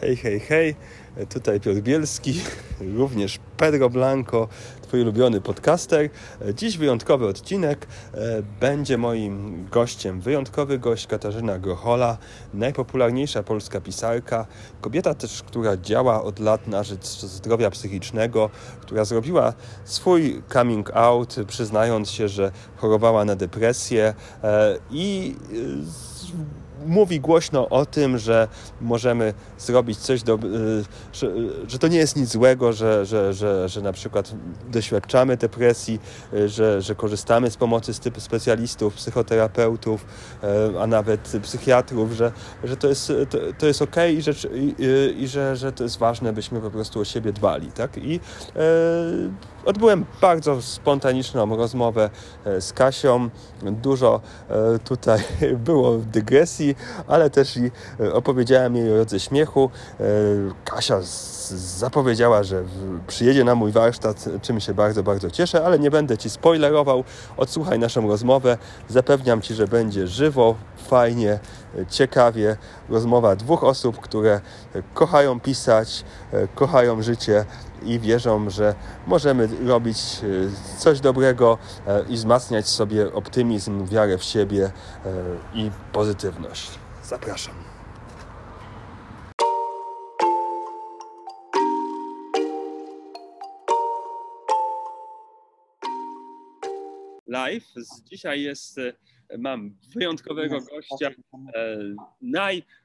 Hej, hej, hej, tutaj Piotr Bielski, również Pedro Blanco, Twój ulubiony podcaster. Dziś wyjątkowy odcinek. Będzie moim gościem wyjątkowy gość Katarzyna Grochola, najpopularniejsza polska pisarka. Kobieta też, która działa od lat na rzecz zdrowia psychicznego, która zrobiła swój coming out, przyznając się, że chorowała na depresję i mówi głośno o tym, że możemy zrobić coś, do, y, że, że to nie jest nic złego, że, że, że, że na przykład doświadczamy depresji, y, że, że korzystamy z pomocy specjalistów, psychoterapeutów, y, a nawet psychiatrów, że, że to jest, to, to jest ok i, że, i, i, że, że to jest ważne, byśmy po prostu o siebie dbali. Tak? I odbyłem bardzo spontaniczną rozmowę z Kasią. Dużo tutaj było dygresji, ale też e, opowiedziałem jej o rodze śmiechu. E, Kasia zapowiedziała, że przyjedzie na mój warsztat, czym się bardzo, bardzo cieszę, ale nie będę Ci spoilerował. Odsłuchaj naszą rozmowę. Zapewniam Ci, że będzie żywo, fajnie, ciekawie. Rozmowa dwóch osób, które kochają pisać, e, kochają życie i wierzą, że możemy robić coś dobrego i wzmacniać sobie optymizm, wiarę w siebie i pozytywność. Zapraszam. Live. Dzisiaj jest, e, mam wyjątkowego gościa, e,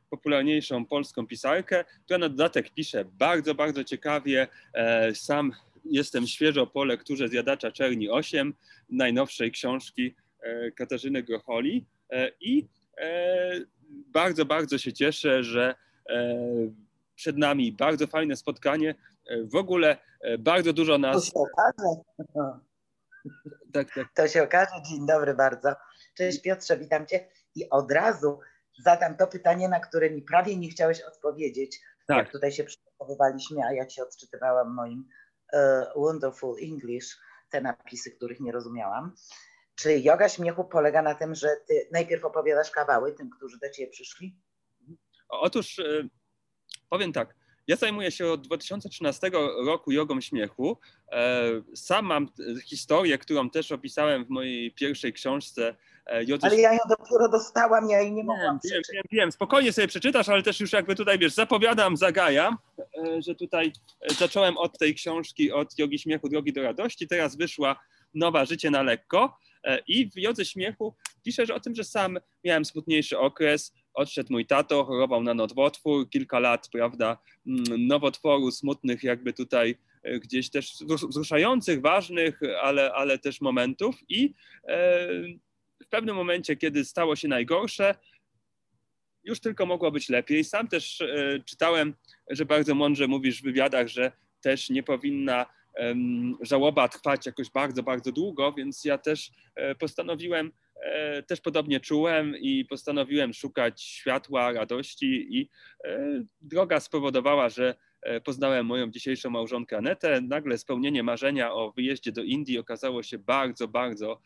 najpopularniejszą polską pisarkę, która na dodatek pisze bardzo, bardzo ciekawie. E, sam jestem świeżo po lekturze Zjadacza Czerni 8, najnowszej książki Katarzyny Grocholi i bardzo, bardzo się cieszę, że e, przed nami bardzo fajne spotkanie. E, w ogóle e, bardzo dużo nas. To się okaże. Tak, tak. To się okaże. Dzień dobry bardzo. Cześć Piotrze, witam Cię. I od razu zadam to pytanie, na które mi prawie nie chciałeś odpowiedzieć. Tak. Jak tutaj się przygotowywaliśmy, a ja Ci odczytywałam moim uh, Wonderful English, te napisy, których nie rozumiałam. Czy yoga śmiechu polega na tym, że ty najpierw opowiadasz kawały tym, którzy do ciebie przyszli? Otóż e, powiem tak. Ja zajmuję się od 2013 roku jogą śmiechu. E, sam mam historię, którą też opisałem w mojej pierwszej książce. E. Ale ja ją dopiero dostałam, ja jej nie mogłam wiem, wiem, wiem, spokojnie sobie przeczytasz, ale też już jakby tutaj, wiesz, zapowiadam, zagajam, że tutaj zacząłem od tej książki, od jogi śmiechu, drogi do radości. Teraz wyszła nowa Życie na lekko. E, I w Jodze Śmiechu pisze że o tym, że sam miałem smutniejszy okres, odszedł mój tato, chorował na nowotwór, kilka lat, prawda, mm, nowotworu smutnych jakby tutaj e, gdzieś też wzruszających, ważnych, ale, ale też momentów i e, w pewnym momencie, kiedy stało się najgorsze, już tylko mogło być lepiej. Sam też czytałem, że bardzo mądrze mówisz w wywiadach, że też nie powinna żałoba trwać jakoś bardzo, bardzo długo, więc ja też e, postanowiłem, e, też podobnie czułem i postanowiłem szukać światła, radości i e, droga spowodowała, że poznałem moją dzisiejszą małżonkę Anetę. Nagle spełnienie marzenia o wyjeździe do Indii okazało się bardzo, bardzo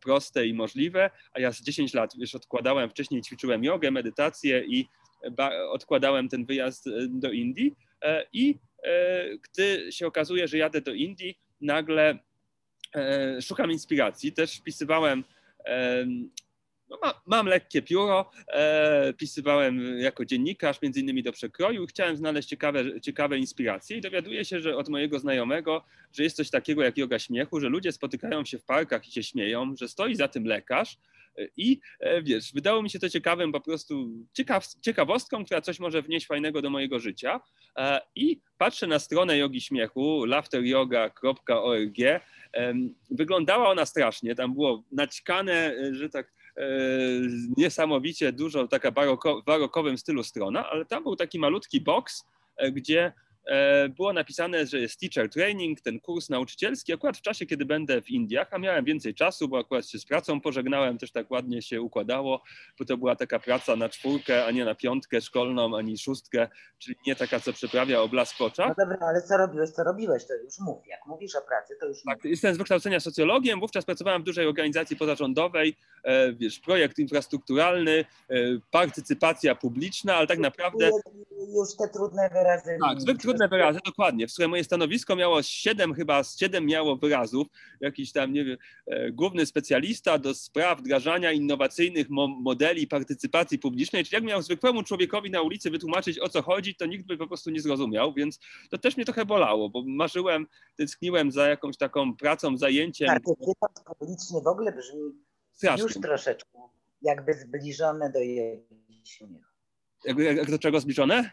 proste i możliwe, a ja z 10 lat już odkładałem, wcześniej ćwiczyłem jogę, medytację i odkładałem ten wyjazd do Indii i E, gdy się okazuje, że jadę do Indii, nagle e, szukam inspiracji. Też wpisywałem, no mam lekkie pióro, e, pisywałem jako dziennikarz, między innymi do przekroju. Chciałem znaleźć ciekawe, ciekawe inspiracje i dowiaduję się, że od mojego znajomego, że jest coś takiego jak yoga śmiechu, że ludzie spotykają się w parkach i się śmieją, że stoi za tym lekarz, i wiesz, wydało mi się to ciekawym, po prostu ciekaw, ciekawostką, która coś może wnieść fajnego do mojego życia. I patrzę na stronę jogi śmiechu, laughteryoga.org. Wyglądała ona strasznie, tam było naćkane, że tak e, niesamowicie dużo, taka baroko, barokowym stylu strona, ale tam był taki malutki boks, e, gdzie E, było napisane, że jest teacher training, ten kurs nauczycielski, akurat w czasie, kiedy będę w Indiach, a miałem więcej czasu, bo akurat się z pracą pożegnałem, też tak ładnie się układało, bo to była taka praca na czwórkę, a nie na piątkę szkolną, ani szóstkę, czyli nie taka, co przyprawia oblask w oczach. No dobra, ale co robiłeś, co robiłeś, to już mów. Jak mówisz o pracy, to już Tak, jestem z wykształcenia socjologiem, wówczas pracowałem w dużej organizacji pozarządowej, e, wiesz, projekt infrastrukturalny, e, partycypacja publiczna, ale tak naprawdę... Już te trudne wyrazy. Tak, zwykle trudne wyrazy, dokładnie. W sumie moje stanowisko miało siedem chyba, siedem miało wyrazów. Jakiś tam, nie wiem, e, główny specjalista do spraw wdrażania innowacyjnych mo modeli partycypacji publicznej, czyli jak miał zwykłemu człowiekowi na ulicy wytłumaczyć o co chodzi, to nikt by po prostu nie zrozumiał, więc to też mnie trochę bolało, bo marzyłem, tęskniłem za jakąś taką pracą, zajęciem. Partycypat publiczny w ogóle brzmi Strasznie. już troszeczkę jakby zbliżone do jej śmiechu. Jak, jak do czego zbliżone?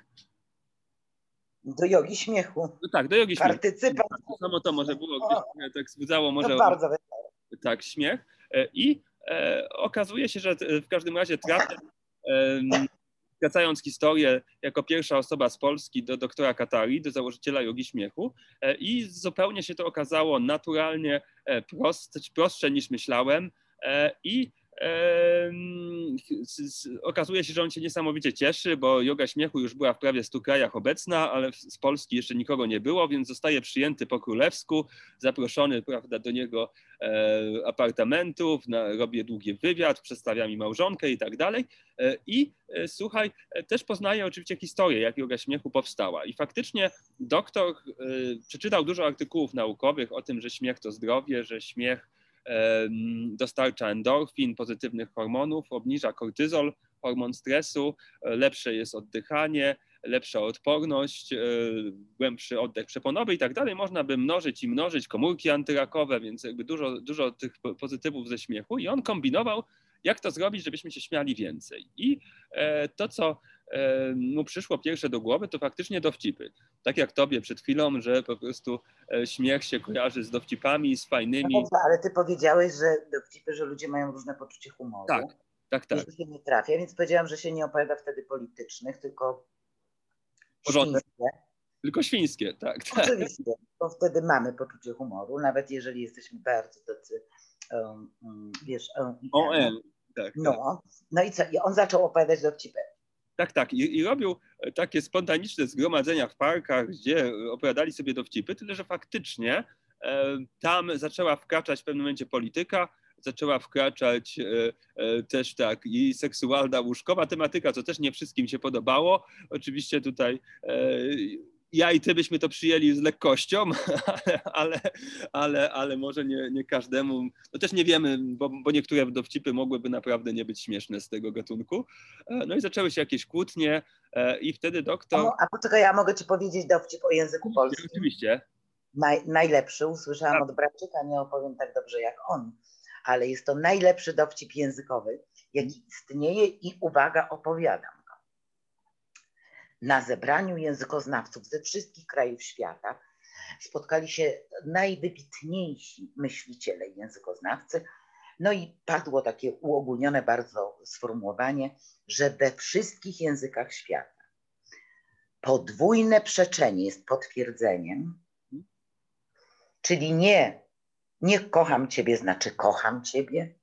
Do jogi śmiechu. No tak, do jogi śmiechu. Partycypat. Samo to może było, gdzieś tak wzbudzało może... To bardzo Tak, śmiech. E, I e, okazuje się, że w każdym razie trafię, e, skracając historię, jako pierwsza osoba z Polski do doktora Katari, do założyciela jogi śmiechu e, i zupełnie się to okazało naturalnie e, prost, prostsze niż myślałem e, i Okazuje się, że on się niesamowicie cieszy, bo yoga śmiechu już była w prawie 100 krajach obecna, ale z Polski jeszcze nikogo nie było, więc zostaje przyjęty po królewsku, zaproszony prawda, do niego e, apartamentów, na, robię długi wywiad, przedstawia mi małżonkę i tak dalej. E, I e, słuchaj, też poznaje oczywiście historię, jak yoga śmiechu powstała. I faktycznie doktor przeczytał dużo artykułów naukowych o tym, że śmiech to zdrowie, że śmiech dostarcza endorfin, pozytywnych hormonów, obniża kortyzol, hormon stresu, e, lepsze jest oddychanie, lepsza odporność, e, głębszy oddech przeponowy i tak dalej. Można by mnożyć i mnożyć komórki antyrakowe, więc jakby dużo, dużo tych pozytywów ze śmiechu i on kombinował, jak to zrobić, żebyśmy się śmiali więcej. I e, to, co mu przyszło pierwsze do głowy, to faktycznie dowcipy. Tak jak tobie przed chwilą, że po prostu e, śmiech się kojarzy z dowcipami, z fajnymi. No dobrze, ale ty powiedziałeś, że dowcipy, że ludzie mają różne poczucie humoru. Tak, tak, tak. I się nie trafia, więc powiedziałam, że się nie opowiada wtedy politycznych, tylko świńskie. Tylko świńskie, tak, tak. Oczywiście, bo wtedy mamy poczucie humoru, nawet jeżeli jesteśmy bardzo tacy, um, wiesz, um, ON. Tak, no, tak. no i co? I on zaczął opowiadać dowcipy. Tak, tak. I, I, robił e, takie spontaniczne zgromadzenia w parkach, gdzie opowiadali sobie dowcipy, tyle że faktycznie e, tam zaczęła wkraczać w pewnym momencie polityka, zaczęła wkraczać e, e, też tak i seksualna łóżkowa tematyka, co też nie wszystkim się podobało. Oczywiście tutaj e, ja i ty byśmy to przyjęli z lekkością, ale, ale, ale, ale może nie, nie każdemu. No też nie wiemy, bo, bo niektóre dowcipy mogłyby naprawdę nie być śmieszne z tego gatunku. E, no i zaczęły się jakieś kłótnie e, i wtedy doktor... A, a poczekaj, ja mogę ci powiedzieć dowcip o języku polskim. Oczywiście. Naj, najlepszy, usłyszałam tak. od Bratczyka, nie opowiem tak dobrze jak on, ale jest to najlepszy dowcip językowy, jaki istnieje i uwaga, opowiadam na zebraniu językoznawców ze wszystkich krajów świata spotkali się najwybitniejsi myśliciele językoznawcy. No i padło takie uogólnione bardzo sformułowanie, że we wszystkich językach świata podwójne przeczenie jest potwierdzeniem, czyli nie, nie kocham Ciebie znaczy kocham Ciebie,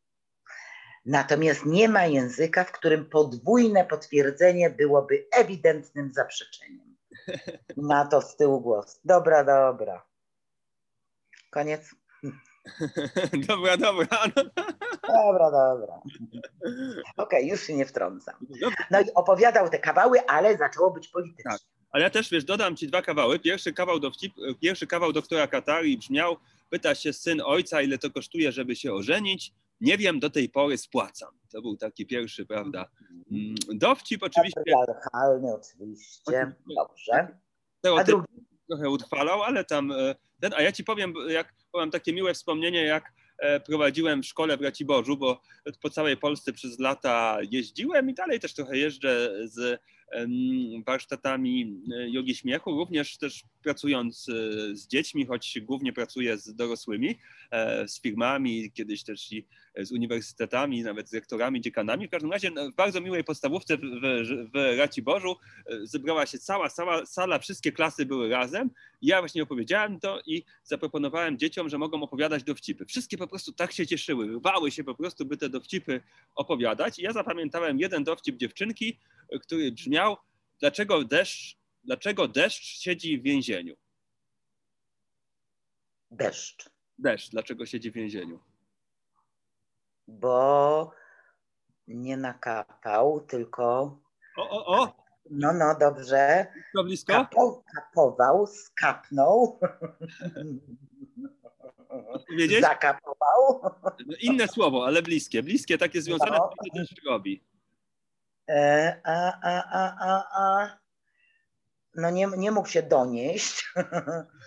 Natomiast nie ma języka, w którym podwójne potwierdzenie byłoby ewidentnym zaprzeczeniem. Na to z tyłu głos. Dobra, dobra. Koniec. Dobra, dobra. Dobra, dobra. Okej, okay, już się nie wtrącam. No i opowiadał te kawały, ale zaczęło być polityczne. Tak. Ale ja też, wiesz, dodam ci dwa kawały. Pierwszy kawał, do, pierwszy kawał doktora Katari brzmiał, pyta się syn ojca, ile to kosztuje, żeby się ożenić nie wiem, do tej pory spłacam. To był taki pierwszy, prawda, mm, dowcip oczywiście. Patriarchalny oczywiście, dobrze. A drugi? Trochę utrwalał, ale tam e, ten, a ja ci powiem, jak mam takie miłe wspomnienie, jak e, prowadziłem w szkole w Raciborzu, bo po całej Polsce przez lata jeździłem i dalej też trochę jeżdżę z warsztatami jogi śmiechu, również też pracując z dziećmi, choć głównie pracuję z dorosłymi, z firmami, kiedyś też i z uniwersytetami, nawet z rektorami, dziekanami. W każdym razie no, w bardzo miłej podstawówce w, w, w Raciborzu zebrała się cała, cała sala, wszystkie klasy były razem. Ja właśnie opowiedziałem to i zaproponowałem dzieciom, że mogą opowiadać dowcipy. Wszystkie po prostu tak się cieszyły, rwały się po prostu, by te dowcipy opowiadać. I ja zapamiętałem jeden dowcip dziewczynki, który brzmiał, dlaczego deszcz, dlaczego deszcz siedzi w więzieniu? Deszcz. Deszcz, dlaczego siedzi w więzieniu? Bo nie nakapał, tylko. O, o, o! No, no, dobrze. To blisko? Kapował, kapował skapnął. Wiedzieć? Zakapował. No, inne słowo, ale bliskie. Bliskie, takie związane no. też robi. E, a, a, a, a, a. No nie, nie mógł się donieść.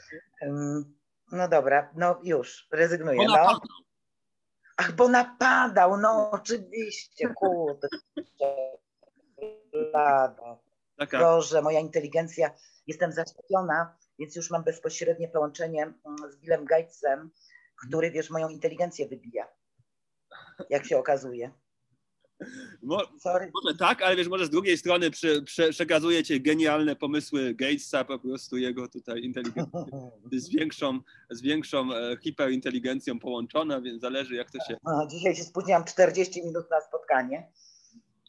no dobra, no już, rezygnuję. No. Ach, bo napadał, no oczywiście, kurde. Taka. Boże, moja inteligencja, jestem zaszczepiona, więc już mam bezpośrednie połączenie mm, z Billem Gatesem, który, wiesz, moją inteligencję wybija, jak się okazuje. Mo, może tak, ale wiesz, może z drugiej strony prze, prze, przekazuje ci genialne pomysły Gatesa, po prostu jego tutaj inteligencja z większą, z większą e, hiperinteligencją połączona, więc zależy jak to się... A, dzisiaj się spóźniłam 40 minut na spotkanie.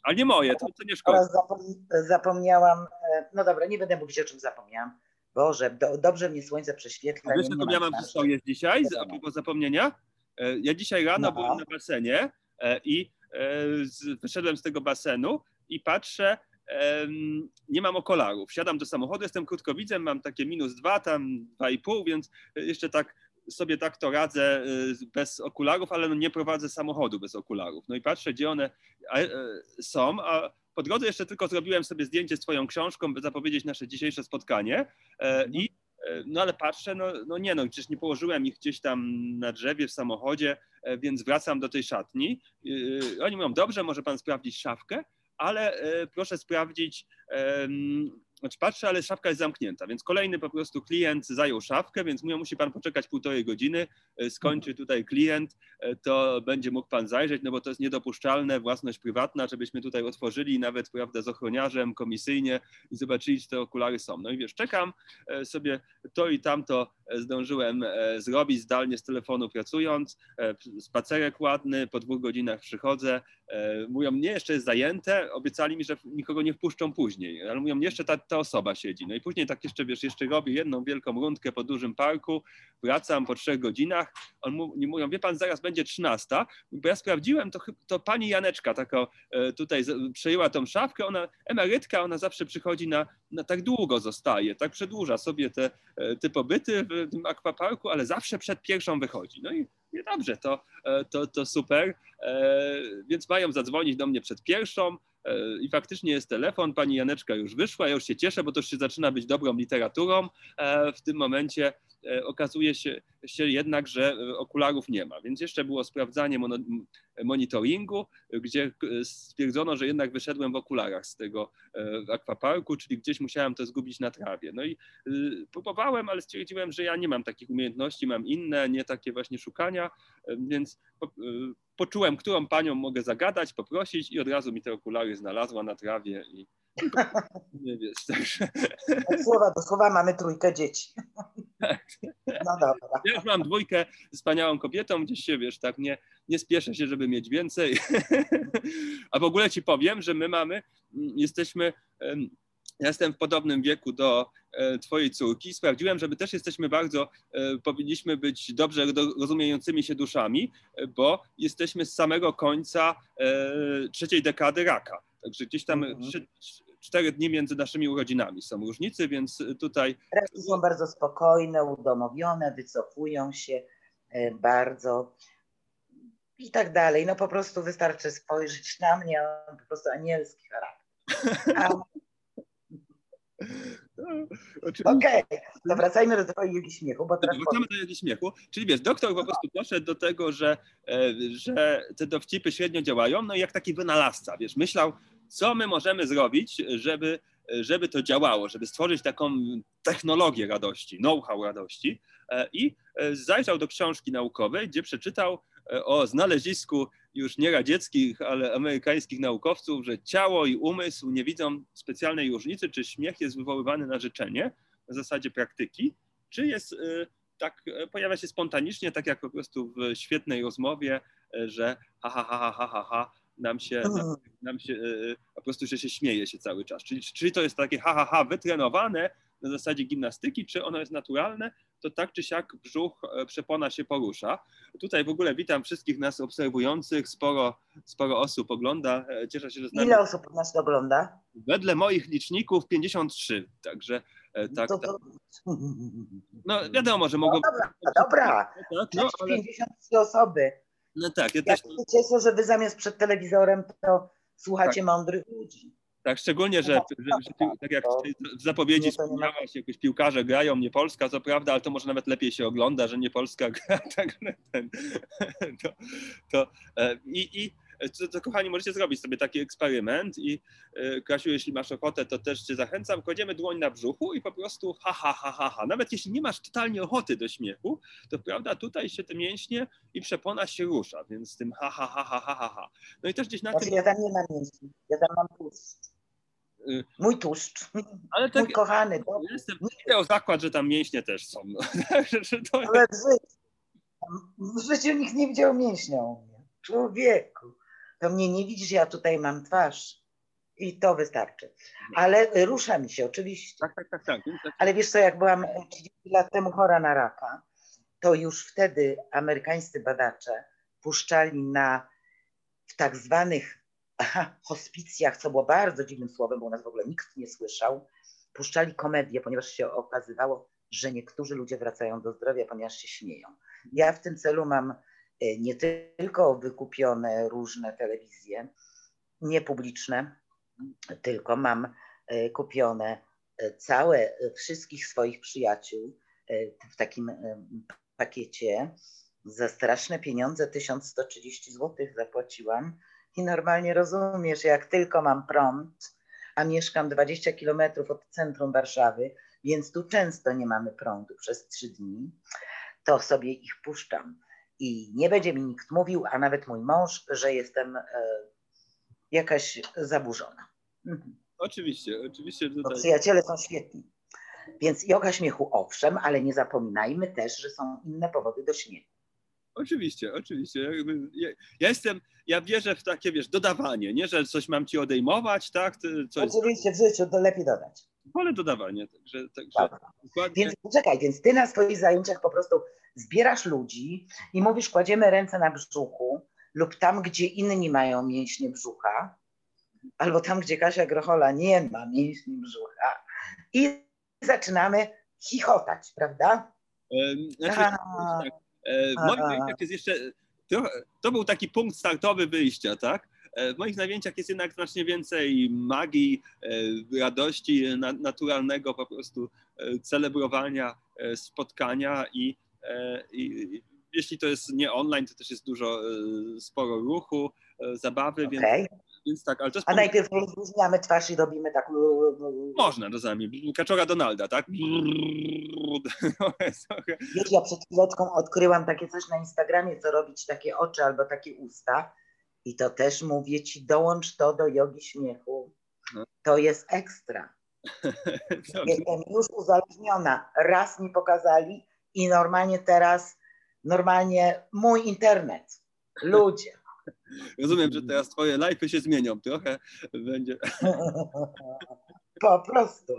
Ale nie moje, to, to nie szkodzi. Oraz zapomniałam, e, no dobra, nie będę mówić o czym zapomniałam. Boże, do, dobrze mnie słońce prześwietla. Wiesz, jaką ja mam historię dzisiaj, a propos zapomnienia? E, ja dzisiaj rano no. byłem na basenie i wyszedłem z tego basenu i patrzę, nie mam okularów. Siadam do samochodu, jestem krótkowidzem, mam takie minus dwa, tam dwa i pół, więc jeszcze tak sobie tak to radzę y, bez okularów, ale no nie prowadzę samochodu bez okularów. No i patrzę, gdzie one e, są, a po drodze jeszcze tylko zrobiłem sobie zdjęcie z twoją książką, by zapowiedzieć nasze dzisiejsze spotkanie e, i e, no ale patrzę, no, no nie no, przecież nie położyłem ich gdzieś tam na drzewie w samochodzie, więc wracam do tej szatni. Oni mówią, dobrze, może pan sprawdzić szafkę, ale proszę sprawdzić znaczy patrzę, ale szafka jest zamknięta, więc kolejny po prostu klient zajął szafkę, więc mówią, musi pan poczekać półtorej godziny, e, skończy tutaj klient, e, to będzie mógł pan zajrzeć, no bo to jest niedopuszczalne, własność prywatna, żebyśmy tutaj otworzyli nawet, prawda, z ochroniarzem komisyjnie i zobaczyli, czy te okulary są. No i wiesz, czekam e, sobie to i tamto zdążyłem zrobić zdalnie z telefonu pracując, spacerek ładny, po dwóch godzinach przychodzę, mówią, mnie jeszcze jest zajęte, obiecali mi, że nikogo nie wpuszczą później, ale mówią, jeszcze ta, ta osoba siedzi. No i później tak jeszcze, wiesz, jeszcze robię jedną wielką rundkę po dużym parku, wracam po trzech godzinach, on mi mówią, wie pan, zaraz będzie trzynasta, bo ja sprawdziłem, to, to pani Janeczka taka e, tutaj przejęła tą szafkę, ona emerytka, ona zawsze przychodzi na, na tak długo zostaje, tak przedłuża sobie te, e, te pobyty w tym akwaparku, ale zawsze przed pierwszą wychodzi. No i nie dobrze, to, e, to, to super. Więc mają zadzwonić do mnie przed pierwszą, i faktycznie jest telefon, pani Janeczka już wyszła, ja już się cieszę, bo to już się zaczyna być dobrą literaturą. E, w tym momencie e, okazuje się, się jednak, że okularów nie ma, więc jeszcze było sprawdzanie monitoringu, gdzie stwierdzono, że jednak wyszedłem w okularach z tego e, akwaparku, czyli gdzieś musiałem to zgubić na trawie. No i y, próbowałem, ale stwierdziłem, że ja nie mam takich umiejętności, mam inne, nie takie właśnie szukania, więc poczułem, którą panią mogę zagadać, poprosić i od razu mi te okulary znalazła na trawie i nie wiesz, także... Od słowa do słowa mamy trójkę dzieci. No dobra. Ja już mam dwójkę wspaniałą kobietą, gdzieś się, wiesz, tak nie, nie spieszę się, żeby mieć więcej. A w ogóle ci powiem, że my mamy, jesteśmy ja jestem w podobnym wieku do e, Twojej córki. Sprawdziłem, że my też jesteśmy bardzo, e, powinniśmy być dobrze rozumiejącymi się duszami, e, bo jesteśmy z samego końca trzeciej dekady raka. Także gdzieś tam mhm. Cztery dni między naszymi urodzinami są różnicy, więc tutaj. Raki są bardzo spokojne, udomowione, wycofują się bardzo i tak dalej. No po prostu wystarczy spojrzeć na mnie, on po prostu anielski charakter. A Okej, okay. to wracajmy do jogi śmiechu. Bo teraz Wracamy do jogi śmiechu. Czyli wiesz, doktor po prostu doszedł do tego, że, e, że te dowcipy średnio działają, no i jak taki wynalazca, wiesz, myślał, co my możemy zrobić, żeby, żeby to działało, żeby stworzyć taką technologię radości, know-how radości. I zajrzał do książki naukowej, gdzie przeczytał o znalezisku już nie radzieckich, ale amerykańskich naukowców, że ciało i umysł nie widzą specjalnej różnicy, czy śmiech jest wywoływany na życzenie, na zasadzie praktyki, czy jest tak, pojawia się spontanicznie, tak jak po prostu w świetnej rozmowie, że ha, ha, ha, ha, ha, ha nam się, nam, nam się po prostu, że się śmieje się cały czas. Czyli, czyli to jest takie ha, ha, ha, wytrenowane na zasadzie gimnastyki, czy ono jest naturalne, to tak czy siak brzuch, e, przepona się porusza. Tutaj w ogóle witam wszystkich nas obserwujących, sporo, sporo osób ogląda. E, cieszę się, że. Ile osób nas ogląda? Wedle moich liczników 53, także e, tak. To, to... tak. No wiadomo, że mogą... No dobra, no dobra. Tak, no, ale... 53 osoby. No tak, ja, ja też... się cieszę, że wy zamiast przed telewizorem to słuchacie tak. mądrych ludzi. Tak, szczególnie, że, że, że tak jak w zapowiedzi wspomniałaś, jakieś piłkarze grają, nie Polska, co prawda, ale to może nawet lepiej się ogląda, że nie Polska gra. Tak, ten, to, to, e, i, i to, to, kochani, możecie zrobić sobie taki eksperyment i e, Kasiu, jeśli masz ochotę, to też cię zachęcam, kładziemy dłoń na brzuchu i po prostu ha, ha, ha, ha, ha. Nawet jeśli nie masz totalnie ochoty do śmiechu, to prawda, tutaj się te mięśnie i przepona się rusza, więc z tym ha, ha, ha, ha, ha, ha, ha. No i też gdzieś na znaczy, tym... Ja tam nie mam mięśni, ja tam mam tłuszcz. Y, Mój tłuszcz. Ale tak, Mój kochany. To... Jestem zakład, że tam mięśnie też są. No. Ale w życiu, w życiu nikt nie widział mięśnia u mnie. Człowieku, to mnie nie widzisz, ja tutaj mam twarz. I to wystarczy. Ale rusza mi się oczywiście. Tak, tak, tak, tak. Ale wiesz co, jak byłam 30 lat temu chora na raka, to już wtedy amerykańscy badacze puszczali na w tak zwanych hospicjach, co było bardzo dziwnym słowem, bo u nas w ogóle nikt nie słyszał, puszczali komedię, ponieważ się okazywało, że niektórzy ludzie wracają do zdrowia, ponieważ się śmieją. Ja w tym celu mam nie tylko wykupione różne telewizje, niepubliczne, tylko mam e, kupione e, całe, wszystkich swoich przyjaciół w takim pakiecie za straszne pieniądze, 1130 zł zapłaciłam i normalnie rozumiesz, jak tylko mam prąd, a mieszkam 20 kilometrów od centrum Warszawy, więc tu często nie mamy prądu przez trzy dni, to sobie ich puszczam. I nie będzie mi nikt mówił, a nawet mój mąż, że jestem e, jakaś zaburzona. Mhm. Oczywiście, oczywiście. Tutaj... Bo przyjaciele są świetni. Więc joga śmiechu owszem, ale nie zapominajmy też, że są inne powody do śmiechu. Oczywiście, oczywiście. Ja, ja, jestem, ja wierzę w takie, wiesz, dodawanie, nie, że coś mam ci odejmować, tak? Coś... Oczywiście w życiu to lepiej dodać. Wolę dodawanie, także... także dokładnie... Więc poczekaj, więc ty na swoich zajęciach po prostu zbierasz ludzi i mówisz, kładziemy ręce na brzuchu lub tam, gdzie inni mają mięśnie brzucha, albo tam, gdzie Kasia Grochola nie ma mięśni brzucha i zaczynamy chichotać, prawda? Znaczy, tak, E, w moich zajęciach jest jeszcze, to, to, był taki punkt startowy wyjścia, tak? E, w moich zajęciach jest jednak znacznie więcej magii, e, radości naturalnego po prostu celebrowania spotkania i, i jeśli to jest nie online, to też jest dużo, sporo ruchu, zabawy, okay. więc więc tak, ale to jest... A najpierw rozluźniamy twarz i robimy tak... Można czasami. Kaczora Donalda, tak? Wiesz, ja przed chwileczką odkryłam takie coś na Instagramie, co robić takie oczy albo takie usta. I to też mówię ci, dołącz to do jogi śmiechu. No. To jest ekstra. Jestem już uzależniona. Raz mi pokazali i normalnie teraz, normalnie mój internet. Ludzie. Rozumiem, że teraz twoje live'y się zmienią trochę. Będzie. Po prostu.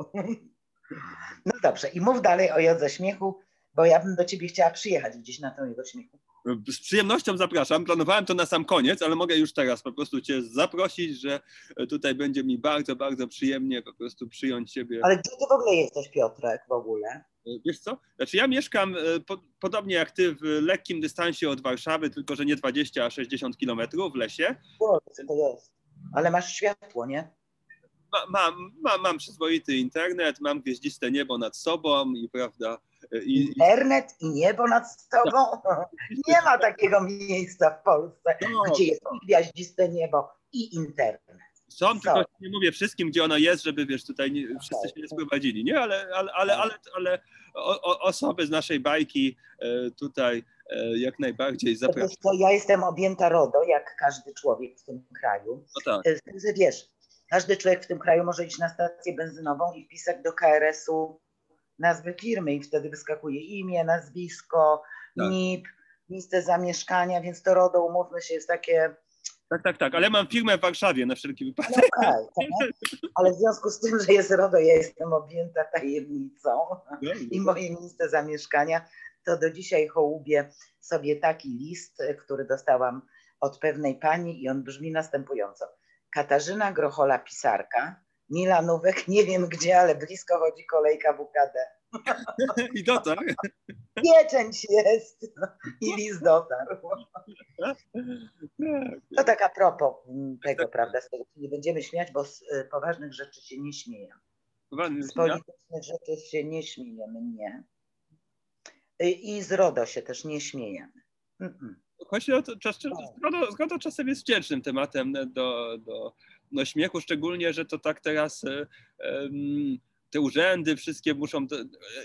No dobrze, i mów dalej o jodze śmiechu, bo ja bym do ciebie chciała przyjechać gdzieś na tę jodę śmiechu. Z przyjemnością zapraszam. Planowałem to na sam koniec, ale mogę już teraz po prostu Cię zaprosić, że tutaj będzie mi bardzo, bardzo przyjemnie po prostu przyjąć Ciebie. Ale gdzie Ty w ogóle jesteś, Piotrek, w ogóle? Wiesz co? Znaczy ja mieszkam e, po, podobnie jak ty w lekkim dystansie od Warszawy, tylko że nie 20, a 60 kilometrów w lesie. Co to jest? Ale masz światło, nie? Ma, mam, mam, mam przyzwoity internet, mam gwieździste niebo nad sobą i prawda. E, I, internet i niebo nad sobą? No. Nie ma takiego miejsca w Polsce, no. gdzie jest gwiaździste niebo i internet. Są, tylko nie mówię wszystkim, gdzie ono jest, żeby wiesz, tutaj nie, wszyscy się nie sprowadzili, nie? Ale, ale, ale, ale, ale o, osoby z naszej bajki e, tutaj e, jak najbardziej zapraszam. Ja jestem objęta RODO, jak każdy człowiek w tym kraju. No tak. Wiesz, każdy człowiek w tym kraju może iść na stację benzynową i wpisać do KRS-u nazwę firmy i wtedy wyskakuje imię, nazwisko, tak. NIP, miejsce zamieszkania, więc to RODO, umówmy się, jest takie tak, tak, tak, ale mam firmę w Warszawie na wszelki wypadek. No okay, tak. Ale w związku z tym, że jest RODO, ja jestem objęta tajemnicą i moje miejsce zamieszkania, to do dzisiaj hołubię sobie taki list, który dostałam od pewnej pani i on brzmi następująco. Katarzyna Grochola, pisarka, Milanówek, nie wiem gdzie, ale blisko chodzi kolejka WKD. I dotarł. Pieczęć jest i list dotarł. To tak a propos tego, prawda, z tego nie będziemy śmiać, bo z y, poważnych rzeczy się nie śmieją. Z politycznych rzeczy się nie śmiejemy, nie. Y, I z RODO się też nie śmiejemy. Chodzi o to, czas, zgoda, zgoda czasem jest wdzięcznym tematem do, do no, śmiechu, szczególnie, że to tak teraz um, te urzędy wszystkie muszą,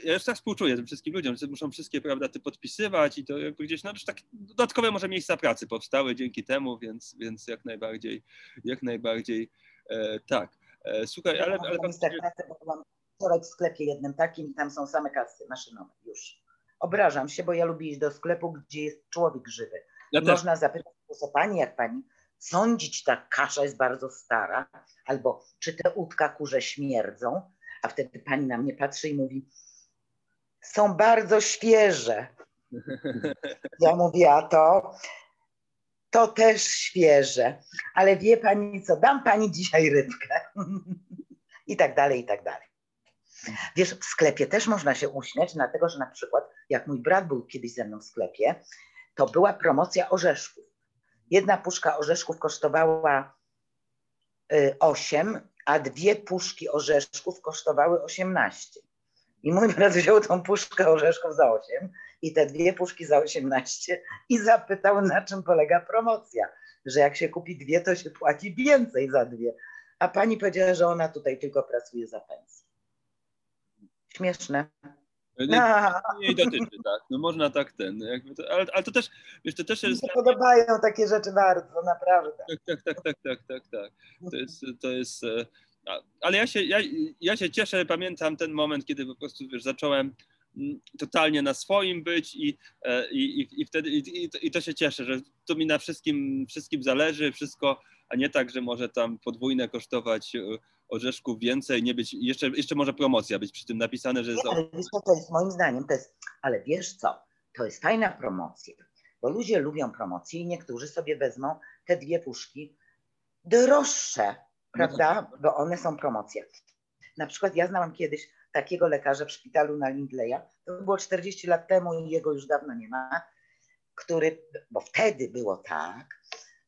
ja już tak współczuję tym wszystkim ludziom, że muszą wszystkie prawda, ty podpisywać i to gdzieś, no tak dodatkowe może miejsca pracy powstały dzięki temu, więc, więc jak najbardziej, jak najbardziej e, tak. E, słuchaj, ale... ale byłam wczoraj w sklepie jednym takim i tam są same kasy maszynowe już. Obrażam się, bo ja lubię iść do sklepu, gdzie jest człowiek żywy. Ja Można zapytać, co pani, jak pani sądzić, ta kasza jest bardzo stara, albo czy te udka kurze śmierdzą, a wtedy pani na mnie patrzy i mówi, są bardzo świeże. Ja mówię, a to, to też świeże, ale wie pani co, dam pani dzisiaj rybkę. I tak dalej, i tak dalej. Wiesz, w sklepie też można się uśmiać, dlatego że na przykład, jak mój brat był kiedyś ze mną w sklepie, to była promocja orzeszków. Jedna puszka orzeszków kosztowała 8, y, a dwie puszki orzeszków kosztowały 18. I mój brat wziął tą puszkę orzeszków za 8 i te dwie puszki za 18 i zapytał, na czym polega promocja. Że jak się kupi dwie, to się płaci więcej za dwie. A pani powiedziała, że ona tutaj tylko pracuje za pensję. Śmieszne. Nie, nie dotyczy, tak. No można tak ten, jakby to, ale, ale to też, wiesz, to też jest... Mi się podobają takie rzeczy bardzo, naprawdę. Tak, tak, tak, tak, tak, tak, tak. To jest, to jest, e, ale ja się, ja, ja się cieszę, pamiętam ten moment, kiedy po prostu, wiesz, zacząłem mm, totalnie na swoim być i, e, i, i, i wtedy i, i, to się cieszę, że to mi na wszystkim, wszystkim zależy, wszystko, a nie tak, że może tam podwójne kosztować e, orzeszków więcej, nie być, jeszcze, jeszcze może promocja być przy tym napisane, że... Nie, ale wiesz co, to jest? Moim zdaniem, to jest, ale wiesz co, to jest fajna promocja, bo ludzie lubią promocje i niektórzy sobie wezmą te dwie puszki droższe, prawda, bo one są promocje. Na przykład ja znałam kiedyś takiego lekarza w szpitalu na Lindleya, to było 40 lat temu i jego już dawno nie ma, który, bo wtedy było tak,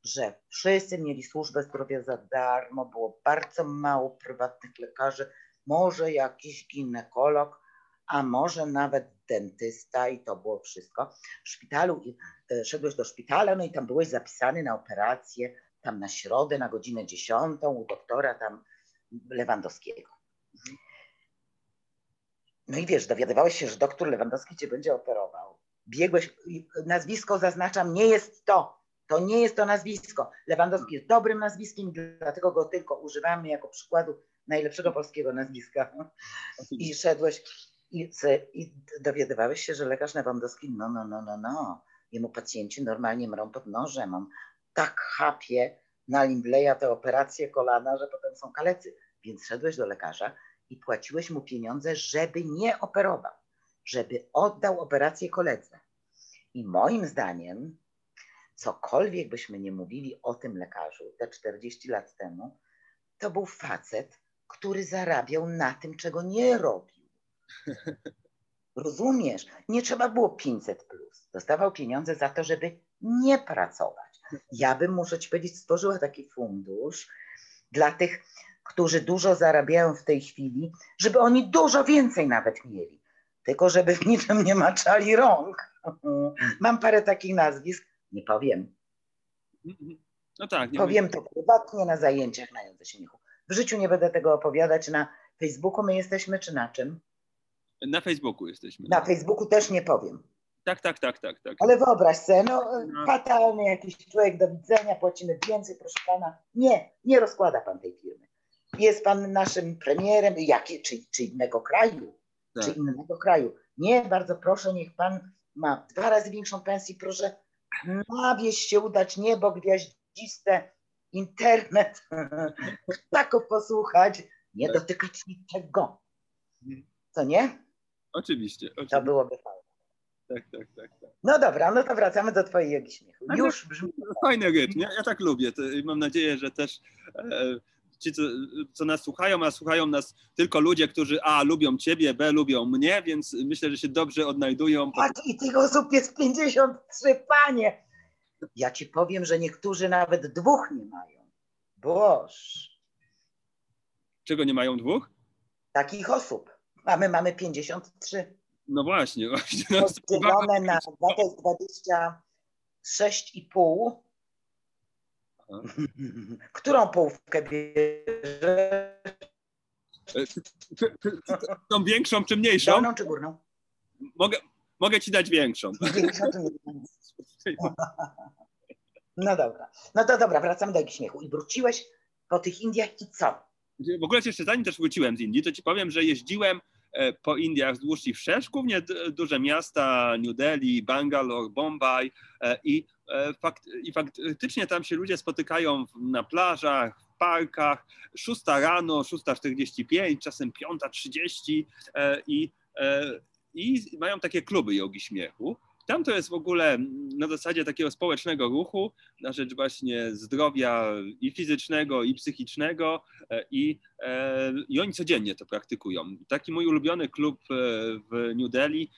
że wszyscy mieli służbę zdrowia za darmo, było bardzo mało prywatnych lekarzy, może jakiś ginekolog, a może nawet dentysta i to było wszystko. W szpitalu, e, szedłeś do szpitala, no i tam byłeś zapisany na operację, tam na środę, na godzinę dziesiątą u doktora tam Lewandowskiego. No i wiesz, dowiadywałeś się, że doktor Lewandowski cię będzie operował. Biegłeś, nazwisko zaznaczam, nie jest to, to nie jest to nazwisko. Lewandowski jest dobrym nazwiskiem, dlatego go tylko używamy jako przykładu najlepszego polskiego nazwiska. I szedłeś i, i dowiadywałeś się, że lekarz Lewandowski, no, no, no, no, no. Jemu pacjenci normalnie mrą pod nożem. On tak chapie na Lindleya te operacje kolana, że potem są kalecy. Więc szedłeś do lekarza i płaciłeś mu pieniądze, żeby nie operował, żeby oddał operację koledze. I moim zdaniem cokolwiek byśmy nie mówili o tym lekarzu te 40 lat temu, to był facet, który zarabiał na tym, czego nie robił. Rozumiesz? Nie trzeba było 500 plus. Dostawał pieniądze za to, żeby nie pracować. Ja bym, muszę ci powiedzieć, stworzyła taki fundusz dla tych, którzy dużo zarabiają w tej chwili, żeby oni dużo więcej nawet mieli. Tylko żeby w niczym nie maczali rąk. Mam parę takich nazwisk, nie powiem. No tak. Powiem to prywatnie na zajęciach na Jodze Śmiechu. W życiu nie będę tego opowiadać na Facebooku. My jesteśmy czy na czym? Na Facebooku jesteśmy. Na Facebooku też nie powiem. Tak, tak, tak, tak. tak. Ale wyobraź sobie, no, no. fatalny jakiś człowiek, do widzenia, płacimy więcej, proszę pana. Nie, nie rozkłada pan tej firmy. Jest pan naszym premierem, jakie, czy, czy innego kraju, tak. czy innego kraju. Nie, bardzo proszę, niech pan ma dwa razy większą pensję, proszę na wieś się udać, niebo gwiaździste, internet, ptaków posłuchać, nie tak. dotykać niczego. Co nie? Oczywiście, oczywiście. To byłoby fajne. Tak, tak, tak, tak. No dobra, no to wracamy do twojej jogi śmiechu. Już brzmi... Fajny rytm, ja, ja tak lubię. To, mam nadzieję, że też e, ci, co, co, nas słuchają, a słuchają nas tylko ludzie, którzy A lubią ciebie, B lubią mnie, więc myślę, że się dobrze odnajdują. A i tych osób jest 53, panie. Ja ci powiem, że niektórzy nawet dwóch nie mają. Boż. Czego nie mają dwóch? Takich osób. A my mamy 53. No właśnie, właśnie. Podzielone na to jest 26,5 Którą połówkę bierzesz? Tą większą czy mniejszą? Dolną czy górną? Mogę, mogę ci dać większą. Większą No dobra. No to dobra, wracamy do śmiechu. I wróciłeś po tych Indiach i co? W ogóle jeszcze zanim też wróciłem z Indii, to ci powiem, że jeździłem e, po Indiach wzdłuż i wszerz, głównie duże miasta, New Delhi, Bangalore, Bombay e, i fakt, I faktycznie tam się ludzie spotykają na plażach, w parkach, 6 rano, 6.45, czasem 5.30 e, i, e, i mają takie kluby jogi śmiechu. Tam to jest w ogóle na zasadzie takiego społecznego ruchu na rzecz właśnie zdrowia i fizycznego, i psychicznego i, i oni codziennie to praktykują. Taki mój ulubiony klub w New Delhi,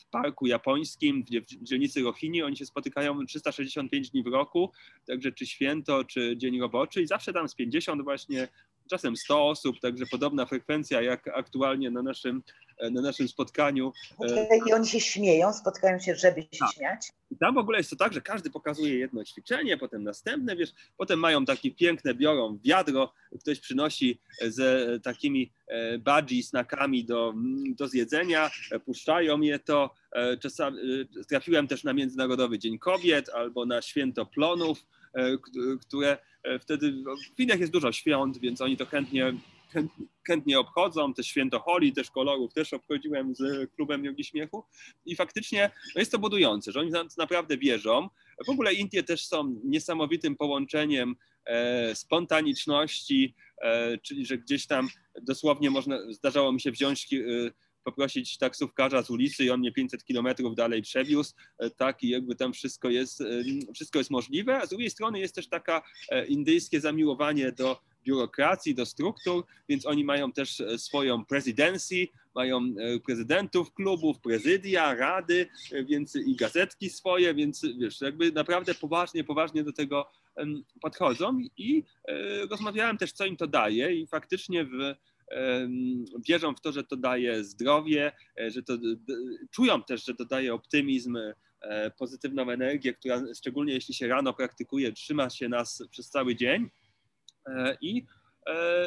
w parku japońskim, w dzielnicy Rohini, oni się spotykają 365 dni w roku, także czy święto, czy dzień roboczy i zawsze tam z 50 właśnie czasem 100 osób, także podobna frekwencja jak aktualnie na naszym, na naszym spotkaniu. I oni się śmieją, spotkają się, żeby się tak. śmiać? I tam w ogóle jest to tak, że każdy pokazuje jedno ćwiczenie, potem następne, wiesz, potem mają takie piękne, biorą wiadro, ktoś przynosi z takimi e, budgie, snakami do, do zjedzenia, e, puszczają je to. E, czasami trafiłem też na Międzynarodowy Dzień Kobiet albo na Święto Plonów, które wtedy, w Indiach jest dużo świąt, więc oni to chętnie chętnie obchodzą, też święto Holi, też kolorów też obchodziłem z klubem Jogi Śmiechu i faktycznie no jest to budujące, że oni naprawdę wierzą. W ogóle Indie też są niesamowitym połączeniem e, spontaniczności, e, czyli że gdzieś tam dosłownie można, zdarzało mi się wziąć e, poprosić taksówkarza z ulicy i on mnie 500 kilometrów dalej przewiózł, e, tak, i jakby tam wszystko jest, e, wszystko jest możliwe, a z drugiej strony jest też taka e, indyjskie zamiłowanie do biurokracji, do struktur, więc oni mają też swoją prezydencję, mają prezydentów klubów, prezydia, rady, więc i gazetki swoje, więc wiesz, jakby naprawdę poważnie, poważnie do tego podchodzą i rozmawiałem też, co im to daje i faktycznie w, wierzą w to, że to daje zdrowie, że to czują też, że to daje optymizm, pozytywną energię, która szczególnie jeśli się rano praktykuje, trzyma się nas przez cały dzień. E, I e,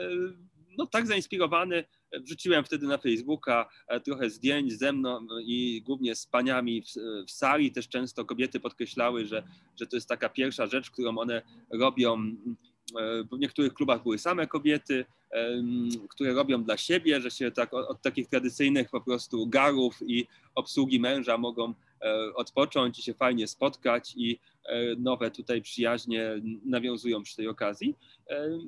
no, tak zainspirowany wrzuciłem wtedy na Facebooka e, trochę zdjęć ze mną i głównie z paniami w, w sali. Też często kobiety podkreślały, że, że to jest taka pierwsza rzecz, którą one robią. W niektórych klubach były same kobiety, które robią dla siebie, że się tak od, takich tradycyjnych po prostu garów i obsługi męża mogą odpocząć i się fajnie spotkać i E, nowe tutaj przyjaźnie nawiązują przy tej okazji. E,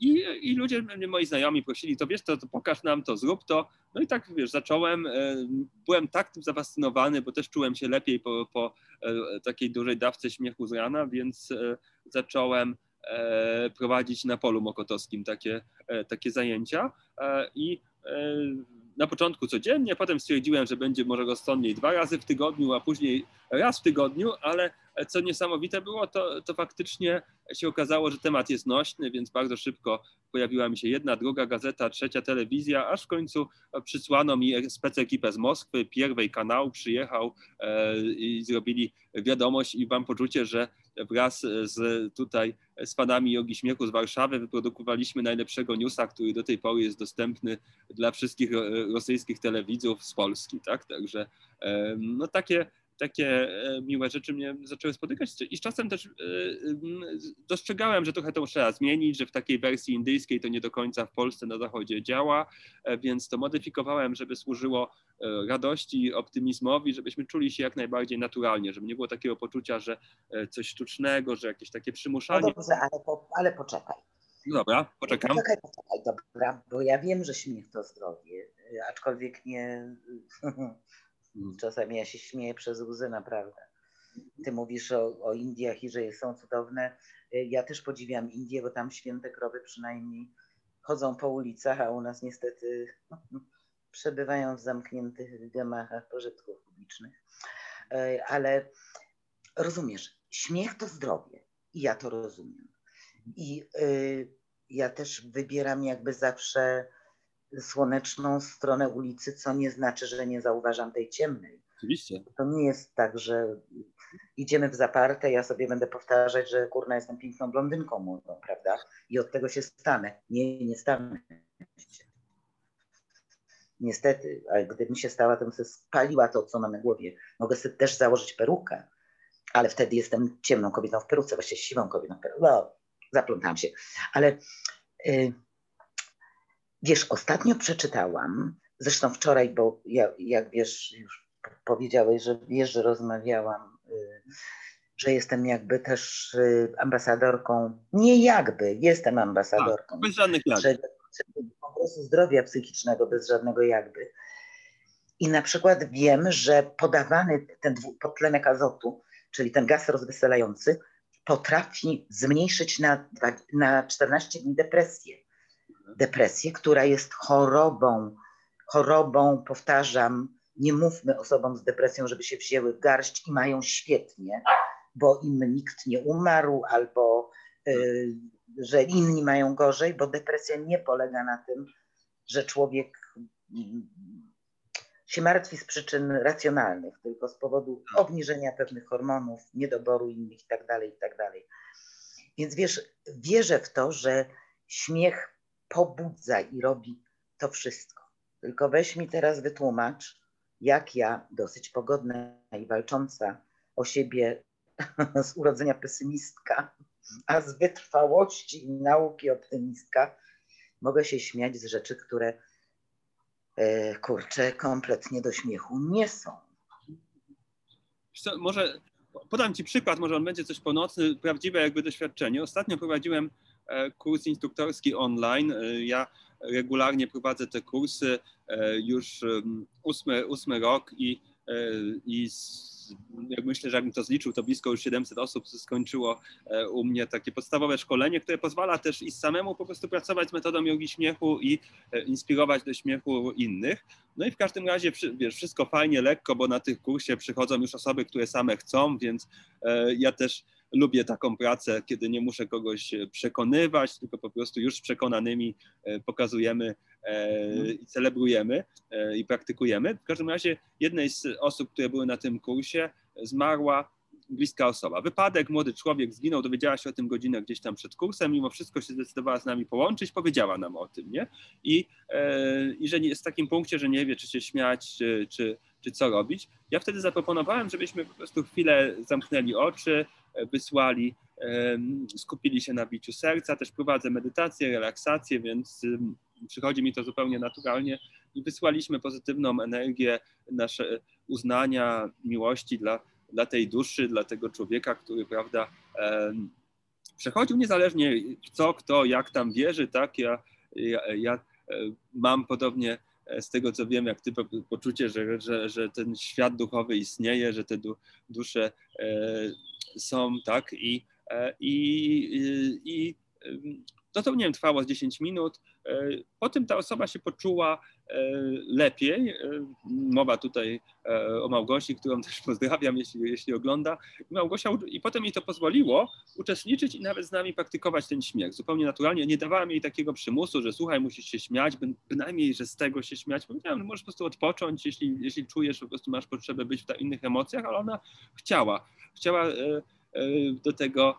I, I ludzie, moi znajomi prosili, to wiesz, to, to pokaż nam to, zrób to. No i tak, wiesz, zacząłem, e, byłem tak tym zafascynowany, bo też czułem się lepiej po, po takiej dużej dawce śmiechu z rana, więc zacząłem prowadzić na polu mokotowskim takie, takie zajęcia. I na początku codziennie, potem stwierdziłem, że będzie może rozsądniej dwa razy w tygodniu, a później raz w tygodniu, ale co niesamowite było, to, to faktycznie się okazało, że temat jest nośny, więc bardzo szybko pojawiła mi się jedna, druga gazeta, trzecia telewizja, aż w końcu przysłano mi specekipę z Moskwy, pierwej kanał przyjechał e, i zrobili wiadomość i mam poczucie, że wraz z tutaj z fanami Jogi Śmiechu z Warszawy wyprodukowaliśmy najlepszego newsa, który do tej pory jest dostępny dla wszystkich rosyjskich telewidzów z Polski, tak? Także no takie takie e, miłe rzeczy mnie zaczęły spotykać i z czasem też e, dostrzegałem, że trochę to trzeba zmienić, że w takiej wersji indyjskiej to nie do końca w Polsce na zachodzie działa, e, więc to modyfikowałem, żeby służyło radości, optymizmowi, żebyśmy czuli się jak najbardziej naturalnie, żeby nie było takiego poczucia, że coś sztucznego, że jakieś takie przymuszanie. No dobrze, ale, po, ale poczekaj. No dobra, poczekam. Poczekaj, poczekaj, dobra, bo ja wiem, że śmiech to zdrowie, aczkolwiek nie. Czasami ja się śmieję przez łzy, naprawdę. Ty mówisz o, o Indiach i że są cudowne. Y, ja też podziwiam Indie, bo tam święte krowy przynajmniej chodzą po ulicach, a u nas niestety przebywają w zamkniętych gemachach pożytków publicznych. Y, ale rozumiesz, śmiech to zdrowie i ja to rozumiem. I y, ja też wybieram jakby zawsze słoneczną stronę ulicy, co nie znaczy, że nie zauważam tej ciemnej. Oczywiście. To nie jest tak, że idziemy w zaparte, ja sobie będę powtarzać, że kurna jestem piękną blondynką młodą, prawda? I od tego się stanę. Nie, nie stanę Niestety, ale gdybym się stała, to bym sobie spaliła to, co mam na głowie. Mogę sobie też założyć perukę, ale wtedy jestem ciemną kobietą w peruce, właściwie siwą kobietą w peruce. No, zaplątałam się. Ale y, Wiesz, ostatnio przeczytałam, zresztą wczoraj, bo ja, jak wiesz, już powiedziałeś, że wiesz, że rozmawiałam, y, że jestem jakby też y, ambasadorką, nie jakby, jestem ambasadorką. Tak, bez żadnych jakby. Kongresu Zdrowia Psychicznego, bez żadnego jakby. I na przykład wiem, że podawany ten podtlenek azotu, czyli ten gaz rozweselający, potrafi zmniejszyć na, na 14 dni depresję depresję, która jest chorobą, chorobą, powtarzam, nie mówmy osobom z depresją, żeby się wzięły w garść i mają świetnie, bo im nikt nie umarł albo y, że inni mają gorzej, bo depresja nie polega na tym, że człowiek mm, się martwi z przyczyn racjonalnych, tylko z powodu obniżenia pewnych hormonów, niedoboru innych itd., tak itd. Tak Więc wiesz, wierzę w to, że śmiech pobudza i robi to wszystko. Tylko weź mi teraz wytłumacz, jak ja, dosyć pogodna i walcząca o siebie z urodzenia pesymistka, a z wytrwałości i nauki optymistka, mogę się śmiać z rzeczy, które e, kurczę, kompletnie do śmiechu nie są. Co, może podam Ci przykład, może on będzie coś ponocny, prawdziwe jakby doświadczenie. Ostatnio prowadziłem kurs instruktorski online. E, ja regularnie prowadzę te kursy e, już ósmy, ósmy rok i, i jak myślę, że jakbym to zliczył, to blisko już 700 osób skończyło u mnie takie podstawowe szkolenie, które pozwala też i samemu po prostu pracować z metodą jogi śmiechu i inspirować do śmiechu innych. No i w każdym razie, wiesz, wszystko fajnie, lekko, bo na tych kursie przychodzą już osoby, które same chcą, więc ja też lubię taką pracę, kiedy nie muszę kogoś e, przekonywać, tylko po prostu już z przekonanymi e, pokazujemy e, i celebrujemy i praktykujemy. W każdym razie jednej z osób, które były na tym kursie, zmarła bliska osoba. Wypadek, młody człowiek zginął, dowiedziała się o tym godzinę gdzieś tam przed kursem, mimo wszystko się zdecydowała z nami połączyć, powiedziała nam o tym, nie? I, i że jest w takim punkcie, że nie wie, czy się śmiać, czy, czy, czy co robić. Ja wtedy zaproponowałem, żebyśmy po prostu chwilę zamknęli oczy, wysłali, skupili się na biciu serca. Też prowadzę medytację, relaksację, więc przychodzi mi to zupełnie naturalnie i wysłaliśmy pozytywną energię nasze uznania, miłości dla, dla tej duszy, dla tego człowieka, który, prawda, przechodził niezależnie co, kto, jak tam wierzy, tak, ja, ja, ja e, mam podobnie z tego co wiem, jak ty poczucie, że, że, że ten świat duchowy istnieje, że te du, dusze e, są, tak, i, e, i, i no to nie wiem, trwało z 10 minut. E, potem ta osoba się poczuła e, lepiej. Mowa tutaj o Małgosi, którą też pozdrawiam, jeśli, jeśli ogląda. Małgosia, i potem mi to pozwoliło uczestniczyć i nawet z nami praktykować ten śmiech. Zupełnie naturalnie. Nie dawałem jej takiego przymusu, że słuchaj, musisz się śmiać, bynajmniej, że z tego się śmiać. Powiedziałem, że możesz po prostu odpocząć, jeśli, jeśli czujesz, po prostu masz potrzebę być w innych emocjach, ale ona chciała. Chciała do tego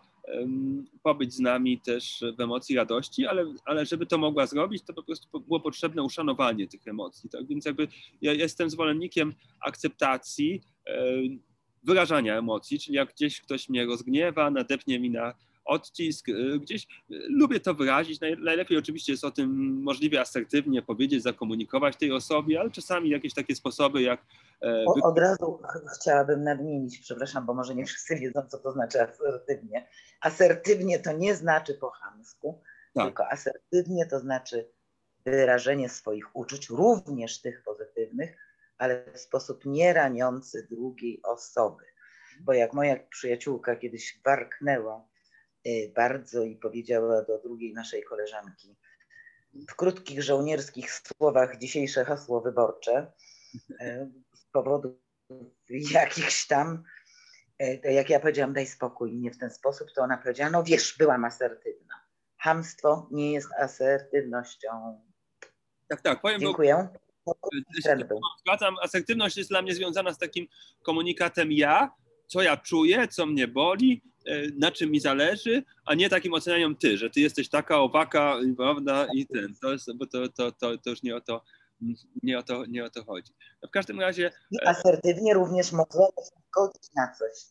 pobyć z nami też w emocji radości, ale, ale żeby to mogła zrobić, to po prostu było potrzebne uszanowanie tych emocji. Tak? Więc jakby ja jestem zwolennikiem akceptacji, wyrażania emocji, czyli jak gdzieś ktoś mnie rozgniewa, nadepnie mi na odcisk, y, gdzieś y, lubię to wyrazić. Najlepiej oczywiście jest o tym możliwie asertywnie powiedzieć, zakomunikować tej osobie, ale czasami jakieś takie sposoby jak... E, o, od razu chciałabym nadmienić, przepraszam, bo może nie wszyscy wiedzą, co to znaczy asertywnie. Asertywnie to nie znaczy po chamsku, tak. tylko asertywnie to znaczy wyrażenie swoich uczuć, również tych pozytywnych, ale w sposób nie raniący drugiej osoby. Bo jak moja przyjaciółka kiedyś warknęła bardzo i powiedziała do drugiej naszej koleżanki w krótkich żołnierskich słowach dzisiejsze hasło wyborcze y, z powodu jakichś tam, y, jak ja powiedziałam daj spokój nie w ten sposób, to ona powiedziała no wiesz, byłam asertywna. Hamstwo nie jest asertywnością. Tak, tak. Powiem, Dziękuję. Zgadzam, asertywność jest dla mnie związana z takim komunikatem ja, co ja czuję, co mnie boli, na czym mi zależy, a nie takim ocenianiem ty, że ty jesteś taka owaka, prawda, i ten, to, jest, bo to, to, to, to już nie o to, nie o to, nie o to chodzi. No w każdym razie... I e, asertywnie również możemy zgodzić na coś,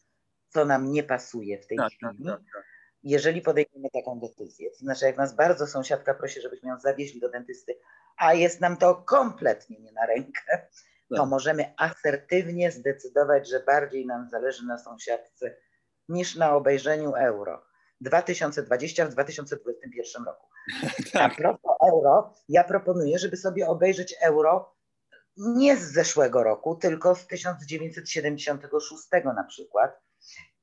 co nam nie pasuje w tej tak, chwili. Tak, tak, tak jeżeli podejmiemy taką decyzję, to znaczy jak nas bardzo sąsiadka prosi, żebyśmy ją zawieźli do dentysty, a jest nam to kompletnie nie na rękę, to tak. możemy asertywnie zdecydować, że bardziej nam zależy na sąsiadce niż na obejrzeniu euro. 2020 w 2021 roku. Tak. A propos euro, ja proponuję, żeby sobie obejrzeć euro nie z zeszłego roku, tylko z 1976 na przykład,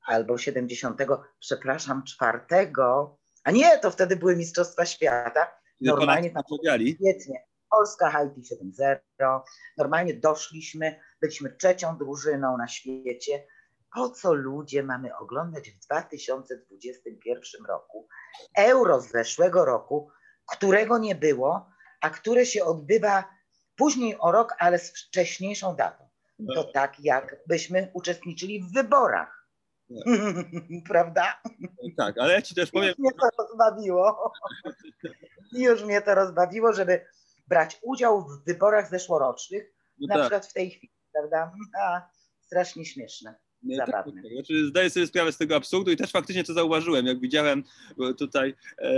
albo 70, przepraszam, czwartego, a nie, to wtedy były Mistrzostwa Świata. Normalnie tam świetnie. Polska Haiti 7-0. Normalnie doszliśmy, byliśmy trzecią drużyną na świecie. Po co ludzie mamy oglądać w 2021 roku euro z zeszłego roku, którego nie było, a które się odbywa później o rok, ale z wcześniejszą datą. To no. tak, jakbyśmy uczestniczyli w wyborach. Prawda? Tak, ale ja ci też powiem. Już mnie to rozbawiło. Już mnie to rozbawiło, żeby brać udział w wyborach zeszłorocznych, no na tak. przykład w tej chwili, prawda? A, strasznie śmieszne. Tak, zabawne. Tak, znaczy, zdaję sobie sprawę z tego absurdu i też faktycznie to zauważyłem, jak widziałem tutaj e,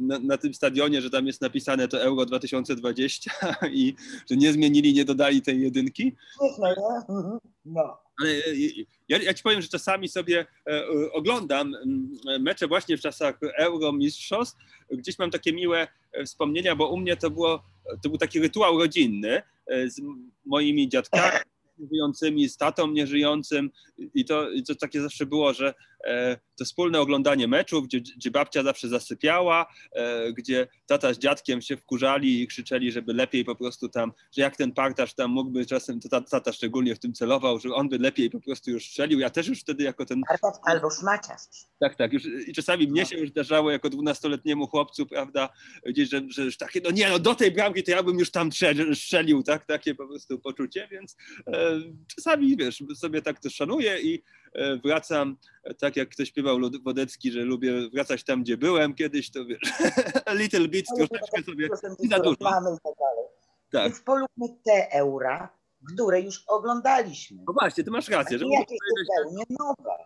na, na, tym stadionie, że tam jest napisane to Euro 2020 i że nie zmienili, nie dodali tej jedynki. Nie? Mhm. No. Ale e, ja, ja, ci powiem, że czasami sobie e, oglądam mecze właśnie w czasach Euro Mistrzostw. Gdzieś mam takie miłe wspomnienia, bo u mnie to, było, to był taki rytuał rodzinny z moimi dziadkami żyjącymi, z tatą nieżyjącym. I to, i to takie zawsze było, że to wspólne oglądanie meczów, gdzie, gdzie babcia zawsze zasypiała, e, gdzie tata z dziadkiem się wkurzali i krzyczeli, żeby lepiej po prostu tam, że jak ten partaż tam mógłby czasem, to tata, tata szczególnie w tym celował, że on by lepiej po prostu już strzelił. Ja też już wtedy jako ten... Partaż albo szmaciarz. Tak, tak. Już, I czasami mnie no. się już zdarzało jako dwunastoletniemu chłopcu, prawda, gdzieś, że, że już takie, no nie, no do tej bramki to ja bym już tam strzelił, tak, takie po prostu poczucie, więc e, czasami, wiesz, sobie tak to szanuję i e, wracam, tak jak ktoś śpiewał Wodecki, że lubię wracać tam, gdzie byłem kiedyś, to wiesz, little bit, troszeczkę sobie, i za dużo. Mamy tak dalej. Tak. Więc polubmy te eura, które już oglądaliśmy. No właśnie, ty masz rację. Że jakieś zupełnie nowe.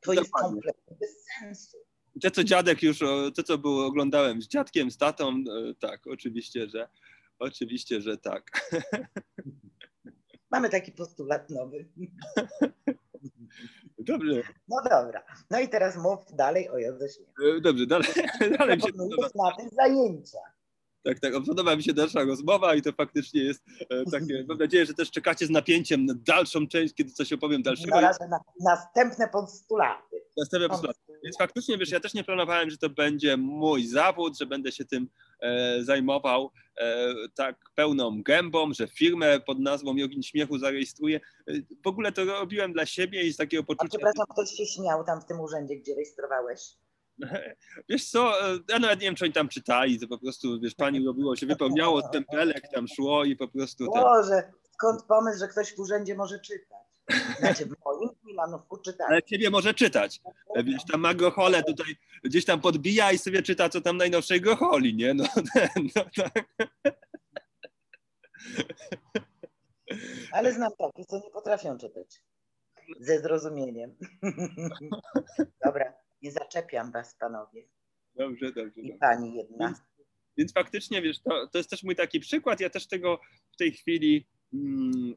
To jest kompletnie bez sensu. Te, co dziadek już, to co było, oglądałem z dziadkiem, z tatą, e, tak, oczywiście, że oczywiście, że tak. Mamy taki postulat nowy. Dobrze. No dobra. No i teraz mów dalej o Józefie. Dobrze, dalej. dalej mi się na tych zajęciach. Tak, tak. Podoba mi się dalsza rozmowa i to faktycznie jest e, takie. Mam nadzieję, że też czekacie z napięciem na dalszą część, kiedy coś opowiem dalszego. Na razie na, następne postulaty. Następne postulaty. Więc faktycznie, wiesz, ja też nie planowałem, że to będzie mój zawód, że będę się tym e, zajmował e, tak pełną gębą, że firmę pod nazwą Jogin Śmiechu zarejestruję. E, w ogóle to robiłem dla siebie i z takiego poczucia... A przepraszam, ktoś się śmiał tam w tym urzędzie, gdzie rejestrowałeś? Wiesz co, e, ja nawet nie wiem, czy oni tam czytali, to po prostu, wiesz, pani robiło się, wypełniało stempelek, tam szło i po prostu... Boże, skąd pomysł, że ktoś w urzędzie może czytać? Znaczy w moim panów. Ale ciebie może czytać. Wiesz, tam ma Grochole tutaj gdzieś tam podbija i sobie czyta, co tam najnowszej Grocholi, nie? No, no tak. Ale znam takich, co nie potrafią czytać. Ze zrozumieniem. Dobra, nie zaczepiam was, panowie. Dobrze, dobrze. I pani jedna. Więc, więc faktycznie, wiesz, to, to jest też mój taki przykład. Ja też tego w tej chwili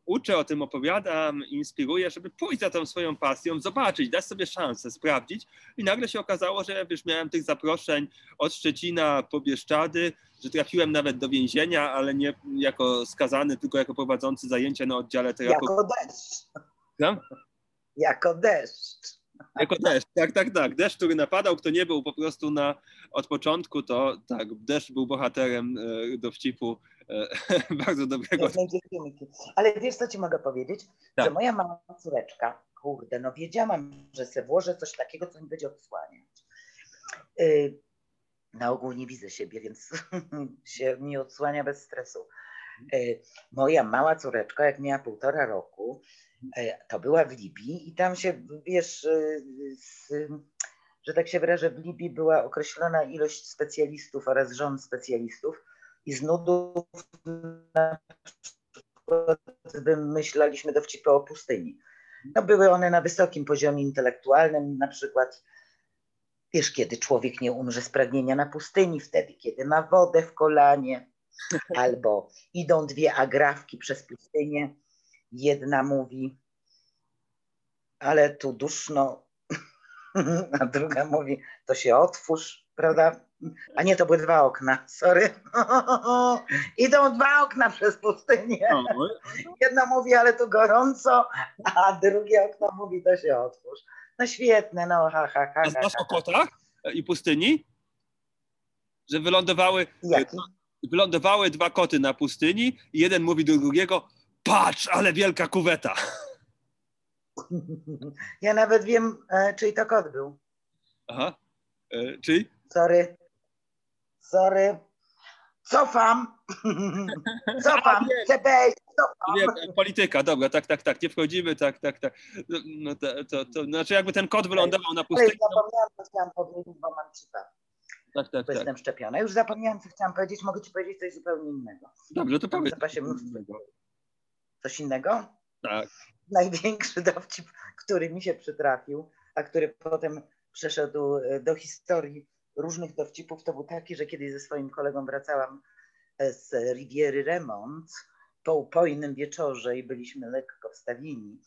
uczę, o tym opowiadam, inspiruję, żeby pójść za tą swoją pasją, zobaczyć, dać sobie szansę, sprawdzić. I nagle się okazało, że wiesz, miałem tych zaproszeń od Szczecina po Bieszczady, że trafiłem nawet do więzienia, ale nie jako skazany, tylko jako prowadzący zajęcia na oddziale terapii. Jako deszcz. No? Jako deszcz. Jako deszcz, tak, tak, tak. Deszcz, który napadał, kto nie był po prostu na, od początku, to tak, deszcz był bohaterem e, dowcipu e, bardzo dobrego. Ale wiesz, co ci mogę powiedzieć? Tak. Że moja mała córeczka, kurde, no wiedziałam, że se włożę coś takiego, co mi będzie odsłaniać. Y, na ogół nie widzę siebie, więc się nie odsłania bez stresu. Y, moja mała córeczka, jak miała półtora roku, to była w Libii i tam się, wiesz, e, z, że tak się wyrażę, w Libii była określona ilość specjalistów oraz rząd specjalistów i z nudów na przykład wymyślaliśmy dowcipy o pustyni. No, były one na wysokim poziomie intelektualnym, na przykład wiesz, kiedy człowiek nie umrze z pragnienia na pustyni, wtedy, kiedy ma wodę w kolanie, albo idą dwie agrafki przez pustynię, Jedna mówi, ale tu duszno, a druga mówi, to się otwórz, prawda? A nie, to były dwa okna, sorry. Idą dwa okna przez pustynię. Jedna mówi, ale tu gorąco, a drugie okno mówi, to się otwórz. No świetne, no ha, ha, ha. A znasz o kotach i pustyni? Że wylądowały, Jaki? wylądowały dwa koty na pustyni i jeden mówi do drugiego, patrz, ale wielka kuweta. Ja nawet wiem, e, czyj to kot był. Aha, e, czyj? Sorry. Sorry. Cofam. Cofam. CBS, cofam. Wiem, polityka, dobra, tak, tak, tak, nie wchodzimy, tak, tak, tak. No, no to, to, to, znaczy jakby ten kot wylądował na pustyni. Zapomniałam, co chciałam powiedzieć, bo mam chipa. Tak, tak, tak. Jestem szczepiona. Już zapomniałam, co chciałam powiedzieć. Mogę ci powiedzieć coś zupełnie innego. Dobrze, to powiedz. Mnóstwo Coś innego? Tak. Największy dowcip, który mi się przytrafił, a który potem przeszedł e, do historii różnych dowcipów, to był taki, że kiedyś ze swoim kolegą wracałam e, z Riviery Remont po upojnym wieczorze i byliśmy lekko wstawieni.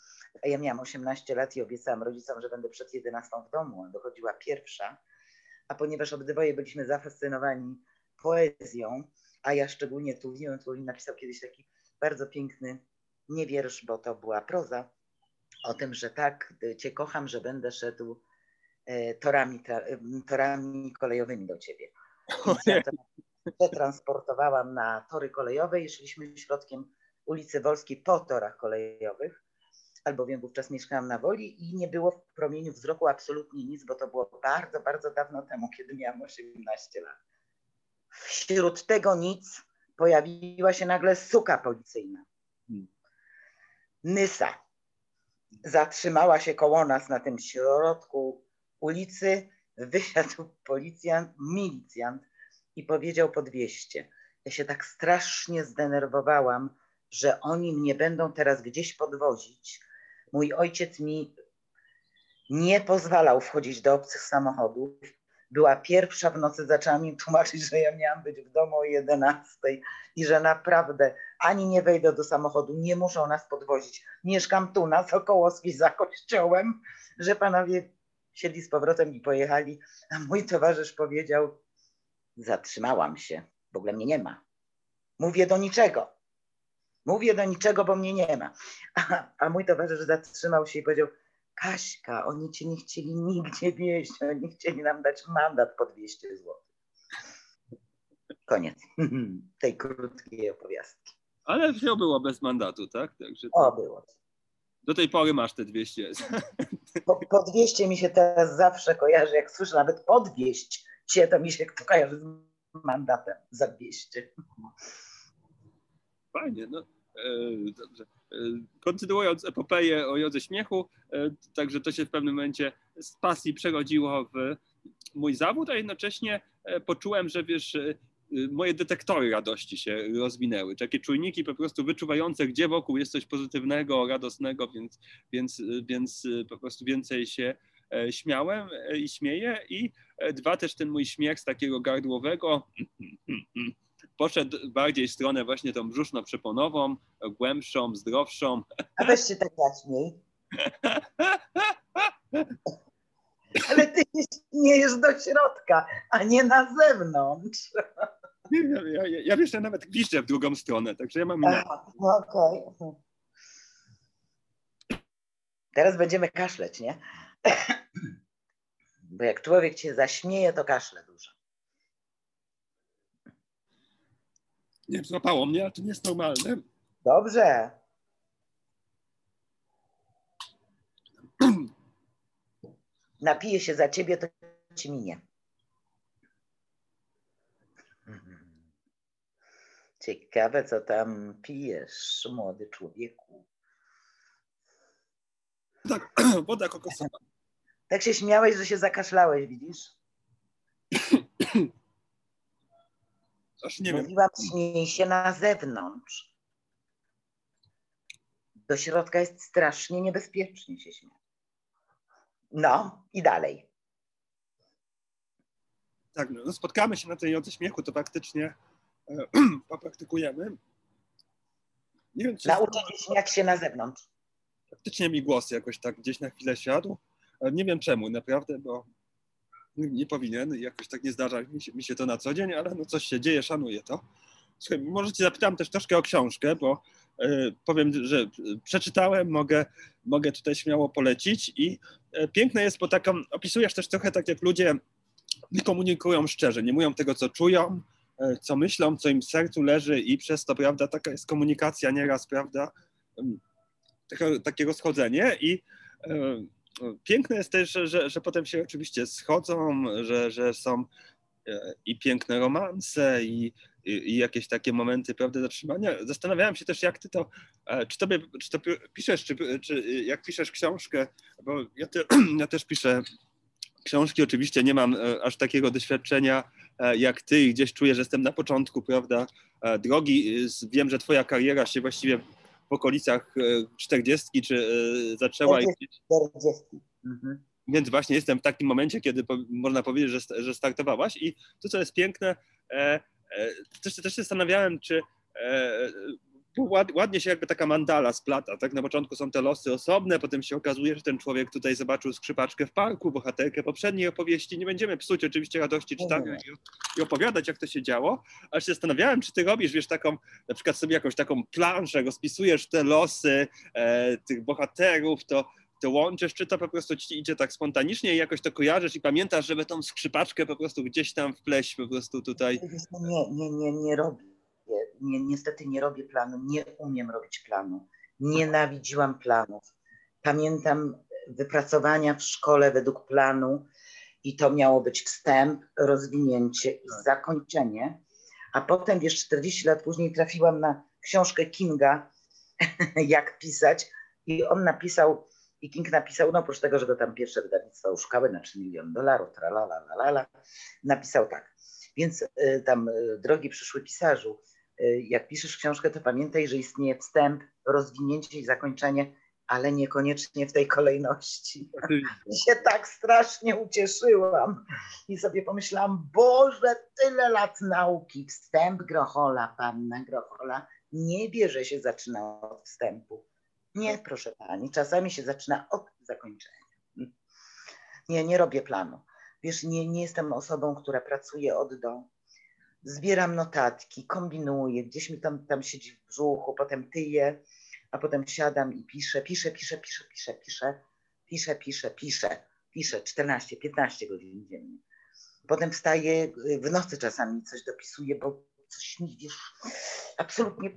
A ja miałam 18 lat i obiecałam rodzicom, że będę przed 11 w domu, a dochodziła pierwsza. A ponieważ obydwoje byliśmy zafascynowani poezją, a ja szczególnie Tuwim, Tuwim napisał kiedyś taki bardzo piękny nie wiersz, bo to była proza, o tym, że tak cię kocham, że będę szedł e, torami, torami kolejowymi do ciebie. Przetransportowałam na tory kolejowe i szliśmy środkiem ulicy Wolskiej po torach kolejowych, albowiem wówczas mieszkałam na Woli i nie było w promieniu wzroku absolutnie nic, bo to było bardzo, bardzo dawno temu, kiedy miałam 18 lat. Wśród tego nic pojawiła się nagle suka policyjna. Nysa zatrzymała się koło nas na tym środku ulicy, wysiadł policjant, milicjant i powiedział po 200. Ja się tak strasznie zdenerwowałam, że oni mnie będą teraz gdzieś podwozić. Mój ojciec mi nie pozwalał wchodzić do obcych samochodów była pierwsza w nocy, zaczęła mi tłumaczyć, że ja miałam być w domu o 11 i że naprawdę ani nie wejdę do samochodu, nie muszą nas podwozić. Mieszkam tu na Sokołowskiej za kościołem, że panowie siedli z powrotem i pojechali, a mój towarzysz powiedział, zatrzymałam się, w ogóle mnie nie ma. Mówię do niczego. Mówię do niczego, bo mnie nie ma. A, a mój towarzysz zatrzymał się i powiedział, Kaśka, oni cię nie chcieli nigdzie wieść, oni chcieli nam dać mandat po 200 zł. Koniec tej krótkiej opowiastki. Ale wziął było bez mandatu, tak? Także to... O, było. Do tej pory masz te 200. Po, po 200 mi się teraz zawsze kojarzy, jak słyszę nawet po 200 cię, to mi się kojarzy z mandatem za 200. Fajnie, no Dobrze. Kontynuując epopeję o jodze śmiechu, także to się w pewnym momencie z pasji przerodziło w mój zawód, a jednocześnie poczułem, że wiesz, moje detektory radości się rozwinęły. Takie czujniki po prostu wyczuwające, gdzie wokół jest coś pozytywnego, radosnego, więc, więc, więc po prostu więcej się e, śmiałem e, i śmieję. I e, dwa, też ten mój śmiech z takiego gardłowego poszedł bardziej w stronę właśnie tą brzuszno-przeponową, głębszą, zdrowszą. A weź się tak jaśniej. Ale ty śmiejesz do środka, a nie na zewnątrz. Ja, ja, ja, wiesz, ja nawet gwiżdżę w drugą stronę, także ja mam inne. No. Okay. Teraz będziemy kaszleć, nie? Bo jak człowiek cię zaśmieje, to kaszle dużo. Nie złapało mnie, a to nie jest normalne. Dobrze. Napiję się za ciebie, to ci minie. Ciekawe, co tam pijesz, młody człowieku. Tak, woda kokosowa. Tak się śmiałeś, że się zakaszlałeś, widzisz? Aż nie Mówiłam, śmiej się na zewnątrz. Do środka jest strasznie niebezpiecznie się śmiać. No i dalej. Tak, no, spotkamy się na tej jodze śmiechu, to faktycznie popraktykujemy. Nie wiem, czy się śmiać się na zewnątrz. Faktycznie mi głos jakoś tak gdzieś na chwilę siadł. Nie wiem czemu, naprawdę, bo nie powinien, jakoś tak nie zdarza mi się, mi się to na co dzień, ale no coś się dzieje, szanuję to. Słuchaj, może Cię zapytam też troszkę o książkę, bo y, powiem, że przeczytałem, mogę, mogę tutaj śmiało polecić i y, piękne jest, bo taką, opisujesz też trochę tak, jak ludzie nie komunikują szczerze, nie mówią tego, co czują, E, co myślą, co im sercu leży i przez to, prawda, taka jest komunikacja nieraz, prawda, takie, takie rozchodzenie i e, piękne jest też, że, że, potem się oczywiście schodzą, że, że są e, i piękne romanse i, i, i, jakieś takie momenty, prawda, zatrzymania. Zastanawiałem się też, jak ty to, czy tobie, czy to piszesz, czy, czy jak piszesz książkę, bo ja, te, ja też piszę książki, oczywiście nie mam aż takiego doświadczenia E, jak ty i gdzieś czuję, że jestem na początku, prawda, e, drogi. Wiem, że twoja kariera się właściwie w okolicach 40 e, czy zaczęła. 40. 40. Mhm. Więc właśnie jestem w takim momencie, kiedy można powiedzieć, że, że startowałaś i to, co jest piękne, też, też się zastanawiałem, czy ładnie się jakby taka mandala splata. Tak na początku są te losy osobne, potem się okazuje, że ten człowiek tutaj zobaczył skrzypaczkę w parku, bohaterkę poprzedniej opowieści. Nie będziemy psuć oczywiście radości czytania i, i opowiadać, jak to się działo, ale się zastanawiałem, czy ty robisz, wiesz, taką, na przykład sobie jakąś taką planszę, rozpisujesz te losy e, tych bohaterów, to to łączysz, czy to po prostu ci idzie tak spontanicznie i jakoś to kojarzysz i pamiętasz, żeby tą skrzypaczkę po prostu gdzieś tam wpleść po prostu tutaj? Nie, nie, nie, nie robię nie, niestety nie robię planu, nie umiem robić planu. Nienawidziłam planów. Pamiętam wypracowania w szkole według planu i to miało być wstęp, rozwinięcie i tak. zakończenie. A potem, wiesz, 40 lat później trafiłam na książkę Kinga, jak pisać i on napisał, i King napisał, no oprócz tego, że to tam pierwsze wydawnictwo uszukały na 3 miliony dolarów, tralala, napisał tak. Więc y, tam, y, drogi przyszły pisarzu, jak piszesz książkę, to pamiętaj, że istnieje wstęp, rozwinięcie i zakończenie, ale niekoniecznie w tej kolejności. Się tak strasznie ucieszyłam i sobie pomyślałam, Boże, tyle lat nauki, wstęp Grochola, panna Grochola, nie bierze się zaczyna od wstępu. Nie, proszę pani, czasami się zaczyna od zakończenia. Nie, nie robię planu. Wiesz, nie, nie jestem osobą, która pracuje od do zbieram notatki, kombinuję, gdzieś mi tam, tam siedzi w brzuchu, potem tyję, a potem siadam i piszę, piszę, piszę, piszę, piszę, piszę, piszę, piszę, piszę, piszę 14-15 godzin dziennie. Potem wstaję, w nocy czasami coś dopisuję, bo coś mi, wiesz, absolutnie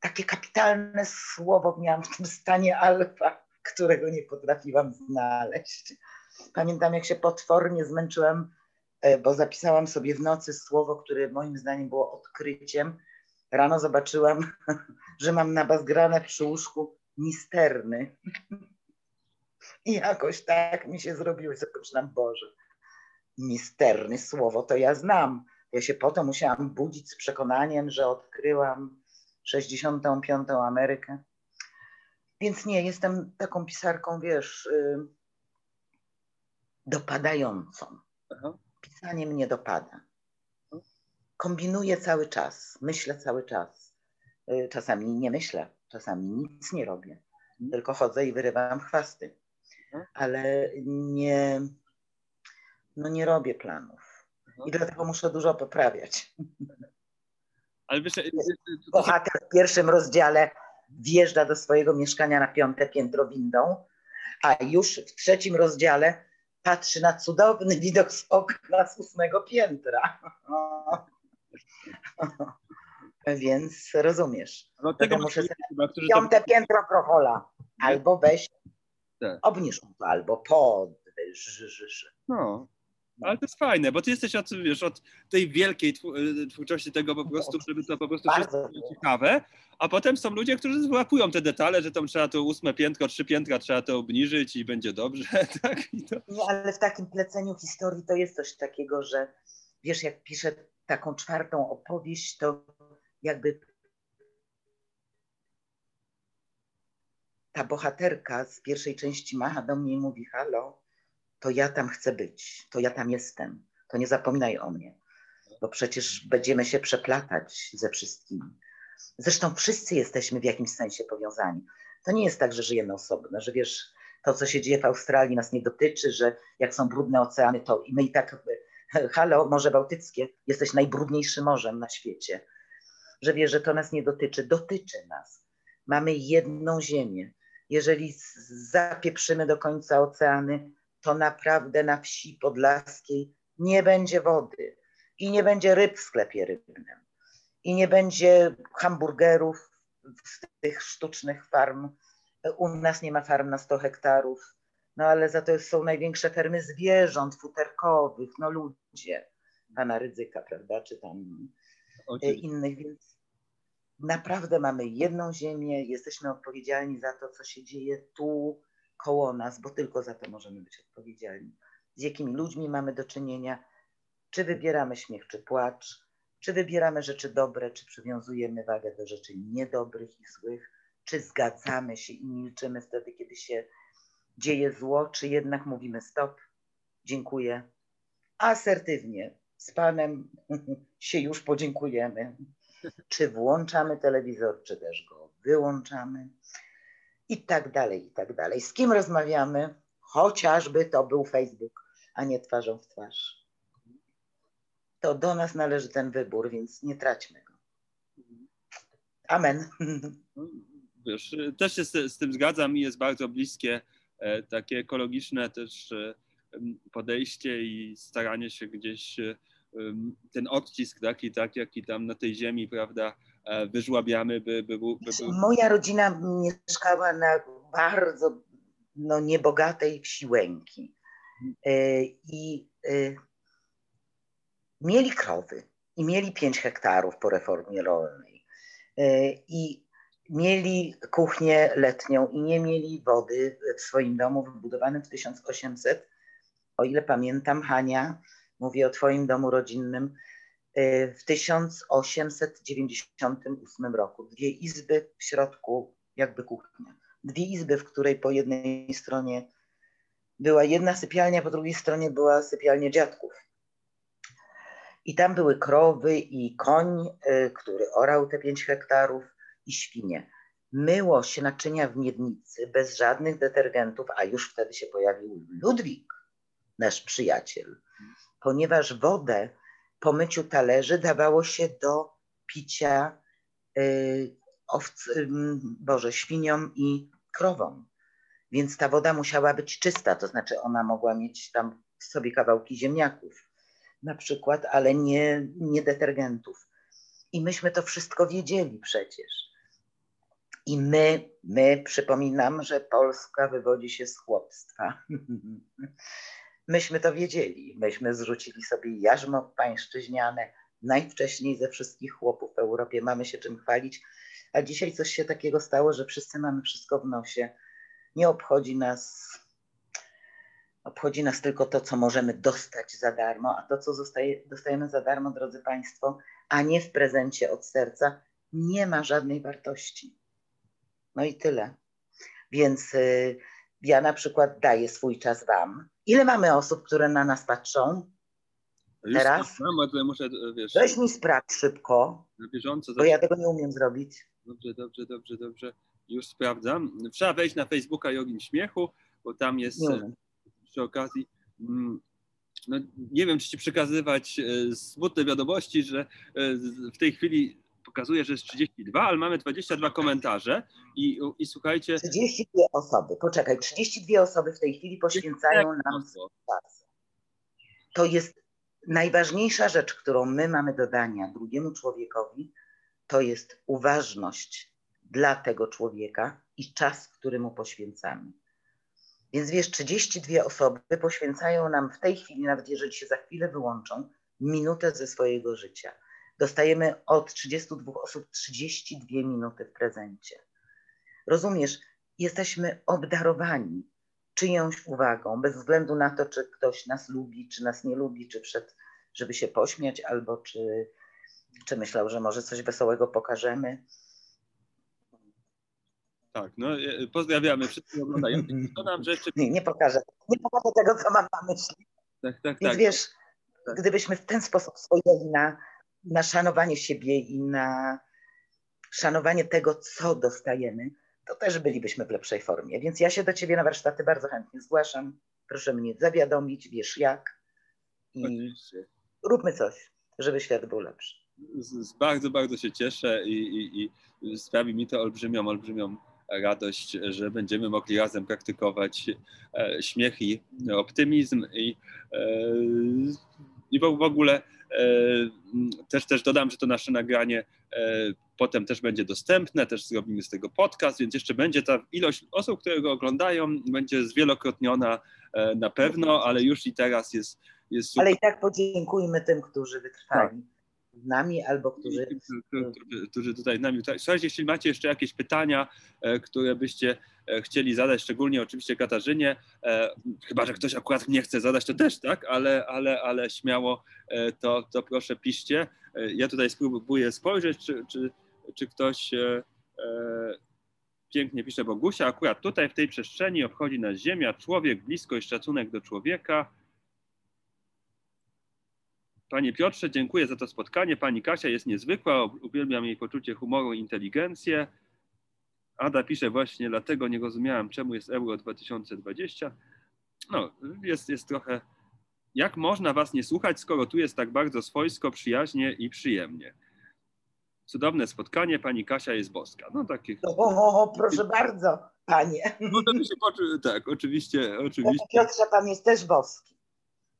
takie kapitalne słowo miałam w tym stanie alfa, którego nie potrafiłam znaleźć. Pamiętam, jak się potwornie zmęczyłam bo zapisałam sobie w nocy słowo, które moim zdaniem było odkryciem Rano zobaczyłam, że mam na bazgrane przy łóżku misterny. I jakoś tak mi się zrobiło, że Boże, misterny słowo to ja znam. Ja się potem musiałam budzić z przekonaniem, że odkryłam 65. Amerykę. Więc nie, jestem taką pisarką, wiesz, y, dopadającą. Aha. Pisanie mnie dopada. Kombinuję cały czas, myślę cały czas. Y, czasami nie myślę, czasami nic nie robię, mhm. tylko chodzę i wyrywam chwasty. Mhm. Ale nie, no nie robię planów. Mhm. I dlatego muszę dużo poprawiać. Ale wiesz, Bohater w pierwszym rozdziale wjeżdża do swojego mieszkania na piąte piętro windą, a już w trzecim rozdziale patrzy na cudowny widok z okna z ósmego piętra. Więc rozumiesz. No tego muszę chyba, piąte to... piętro Krochola. Albo weź, tak. obniż to, albo podwyż. No, ale to jest fajne, bo ty jesteś od, wiesz, od tej wielkiej y, twórczości tego po prostu, żeby to po prostu wszystko było ciekawe, a potem są ludzie, którzy wyłapują te detale, że tam trzeba to ósme piętro, trzy piętra trzeba to obniżyć i będzie dobrze, tak? To... Nie, ale w takim pleceniu historii to jest coś takiego, że wiesz, jak piszę taką czwartą opowieść, to jakby ta bohaterka z pierwszej części macha do mnie i mówi halo, to ja tam chcę być, to ja tam jestem, to nie zapominaj o mnie, bo przecież będziemy się przeplatać ze wszystkimi. Zresztą wszyscy jesteśmy w jakimś sensie powiązani. To nie jest tak, że żyjemy osobno, że wiesz, to co się dzieje w Australii nas nie dotyczy, że jak są brudne oceany, to my i tak, halo, Morze Bałtyckie, jesteś najbrudniejszym morzem na świecie. Że wiesz, że to nas nie dotyczy. Dotyczy nas. Mamy jedną ziemię. Jeżeli zapieprzymy do końca oceany, to naprawdę na wsi podlaskiej nie będzie wody i nie będzie ryb w sklepie rybnym i nie będzie hamburgerów z tych sztucznych farm. U nas nie ma farm na 100 hektarów, no ale za to są największe fermy zwierząt futerkowych, no ludzie, pana Rydzyka, prawda, czy tam Oczywiście. innych, więc naprawdę mamy jedną ziemię, jesteśmy odpowiedzialni za to, co się dzieje tu, koło nas, bo tylko za to możemy być odpowiedzialni. Z jakimi ludźmi mamy do czynienia, czy wybieramy śmiech, czy płacz, czy wybieramy rzeczy dobre, czy przywiązujemy wagę do rzeczy niedobrych i złych, czy zgadzamy się i milczymy wtedy, kiedy się dzieje zło, czy jednak mówimy stop, dziękuję, asertywnie. Z Panem się już podziękujemy. Czy włączamy telewizor, czy też go wyłączamy i tak dalej, i tak dalej. Z kim rozmawiamy? Chociażby to był Facebook, a nie twarzą w twarz. To do nas należy ten wybór, więc nie traćmy go. Amen. Wiesz, też się z, z tym zgadzam i jest bardzo bliskie e, takie ekologiczne też e, podejście i staranie się gdzieś e, ten odcisk taki, tak, jaki tam na tej ziemi, prawda, wyżłabiamy, by, by, by, by... Moja rodzina mieszkała na bardzo no, niebogatej wsi Łęki e, i e, mieli krowy i mieli 5 hektarów po reformie rolnej. I mieli kuchnię letnią i nie mieli wody w swoim domu wybudowanym w 1800, o ile pamiętam, Hania, mówię o twoim domu rodzinnym, w 1898 roku. Dwie izby w środku, jakby kuchnia. Dwie izby, w której po jednej stronie była jedna sypialnia, po drugiej stronie była sypialnia dziadków. I tam były krowy i koń, y, który orał te pięć hektarów i świnie. Myło się naczynia w miednicy bez żadnych detergentów, a już wtedy się pojawił Ludwik, nasz przyjaciel, ponieważ wodę po myciu talerzy dawało się do picia y, owc, y, Boże, świniom i krowom. Więc ta woda musiała być czysta, to znaczy ona mogła mieć tam w sobie kawałki ziemniaków na przykład, ale nie, nie detergentów. I myśmy to wszystko wiedzieli przecież. I my, my, przypominam, że Polska wywodzi się z chłopstwa. Myśmy to wiedzieli. Myśmy zrzucili sobie jarzmo pańszczyźniane, najwcześniej ze wszystkich chłopów w Europie. Mamy się czym chwalić. A dzisiaj coś się takiego stało, że wszyscy mamy wszystko w nosie. Nie obchodzi nas, obchodzi nas tylko to, co możemy dostać za darmo, a to, co zostaje, dostajemy za darmo, drodzy Państwo, a nie w prezencie od serca, nie ma żadnej wartości. No i tyle. Więc y, ja na przykład daję swój czas Wam. Ile mamy osób, które na nas patrzą? Już Teraz? Mam, muszę, wiesz, Weź mi sprawdź szybko, na bieżąco. Bo ja tego nie umiem zrobić. Dobrze, dobrze, dobrze, dobrze. Już sprawdzam. Trzeba wejść na Facebooka Jogin Śmiechu, bo tam jest nie przy okazji. Mm, no, nie wiem, czy ci przekazywać e, smutne wiadomości, że e, w tej chwili pokazuje, że jest 32, ale mamy 22 komentarze i, i słuchajcie. 32 osoby, poczekaj, 32 osoby w tej chwili poświęcają nam czas. To jest najważniejsza rzecz, którą my mamy do dania drugiemu człowiekowi, to jest uważność dla tego człowieka i czas, który mu poświęcamy. Więc wiesz, 32 osoby poświęcają nam w tej chwili, nawet jeżeli się za chwilę wyłączą, minutę ze swojego życia. Dostajemy od 32 osób 32 minuty w prezencie. Rozumiesz, jesteśmy obdarowani czyjąś uwagą, bez względu na to, czy ktoś nas lubi, czy nas nie lubi, czy przed, żeby się pośmiać, albo czy, czy myślał, że może coś wesołego pokażemy. Tak, no e, pozdrawiamy wszystkich oglądających. Dodam, że jeszcze... nie, nie pokażę, nie pokażę tego, co mam na myśli. Tak, tak, Więc tak. wiesz, tak. gdybyśmy w ten sposób spojrzeli na, na szanowanie siebie i na szanowanie tego, co dostajemy, to też bylibyśmy w lepszej formie. Więc ja się do Ciebie na warsztaty bardzo chętnie zgłaszam. Proszę mnie zawiadomić, wiesz jak. I Oczywiście. róbmy coś, żeby świat był lepszy. Z, bardzo, bardzo się cieszę i, i, i sprawi mi to olbrzymią, olbrzymią radość, że będziemy mogli razem praktykować e, śmiech i optymizm i, e, i w ogóle e, też, też dodam, że to nasze nagranie e, potem też będzie dostępne, też zrobimy z tego podcast, więc jeszcze będzie ta ilość osób, które go oglądają, będzie zwielokrotniona e, na pewno, ale już i teraz jest, jest super. Ale i tak podziękujmy tym, którzy wytrwali. Tak z nami albo którzy... Którzy, którzy tutaj z nami. Słuchajcie, jeśli macie jeszcze jakieś pytania, e, które byście e, chcieli zadać, szczególnie oczywiście Katarzynie, e, chyba, że ktoś akurat nie chce zadać, to też, tak? Ale, ale, ale śmiało to, to proszę piszcie. Ja tutaj spróbuję spojrzeć, czy, czy, czy ktoś pięknie pisze Bogusia, akurat tutaj w tej przestrzeni obchodzi nas Ziemia, człowiek, bliskość, szacunek do człowieka, Panie Piotrze, dziękuję za to spotkanie. Pani Kasia jest niezwykła, uwielbiam jej poczucie humoru i inteligencję. Ada pisze właśnie, dlatego nie rozumiałem, czemu jest Euro 2020. No, jest, jest trochę. Jak można Was nie słuchać, skoro tu jest tak bardzo swojsko, przyjaźnie i przyjemnie? Cudowne spotkanie, pani Kasia jest boska. No takich. O, o proszę bardzo, panie. Możemy się poczuć, tak, oczywiście, oczywiście. Piotrze, pan jest też boski.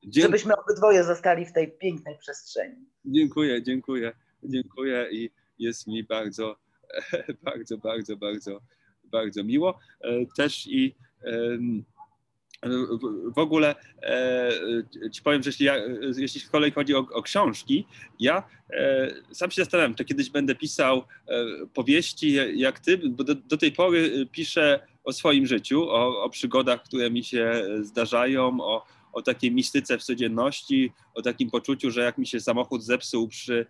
Dzie żebyśmy obydwoje zostali w tej pięknej przestrzeni. Dziękuję, dziękuję, dziękuję i jest mi bardzo, bardzo, bardzo, bardzo, bardzo miło. E, też i w ogóle e, ci powiem, że jeśli, ja, jeśli z kolei chodzi o, o książki, ja e, sam się zastanawiam, czy kiedyś będę pisał powieści jak ty, bo do, do tej pory piszę o swoim życiu, o, o przygodach, które mi się zdarzają, o, o takiej mistyce w codzienności, o takim poczuciu, że jak mi się samochód zepsuł przy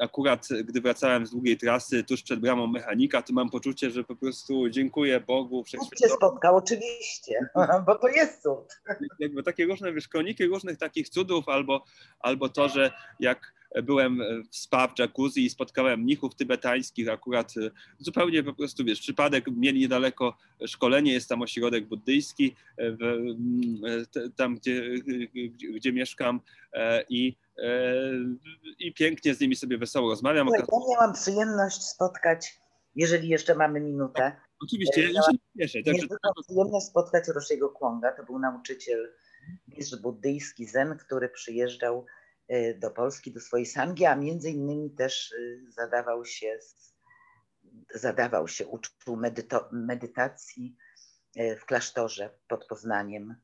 akurat gdy wracałem z długiej trasy tuż przed bramą mechanika, to mam poczucie, że po prostu dziękuję Bogu. Cud się spotkał, oczywiście, bo to jest cud. Jakby takie różne wiesz, różnych takich cudów, albo, albo to, że jak byłem w spa w jacuzzi i spotkałem mnichów tybetańskich, akurat e, zupełnie po prostu, wiesz, przypadek, mieli niedaleko szkolenie, jest tam ośrodek buddyjski, e, w, e, tam gdzie, gdzie, mieszkam i i pięknie z nimi sobie wesoło rozmawiam. Ja miałam przyjemność spotkać, jeżeli jeszcze mamy minutę. Tak, oczywiście, ja się cieszę. Także... Przyjemność spotkać Roshiego Kwonga, to był nauczyciel mistrz buddyjski Zen, który przyjeżdżał do Polski, do swojej sangi, a między innymi też y, zadawał się, zadawał się uczył medytacji y, w klasztorze pod Poznaniem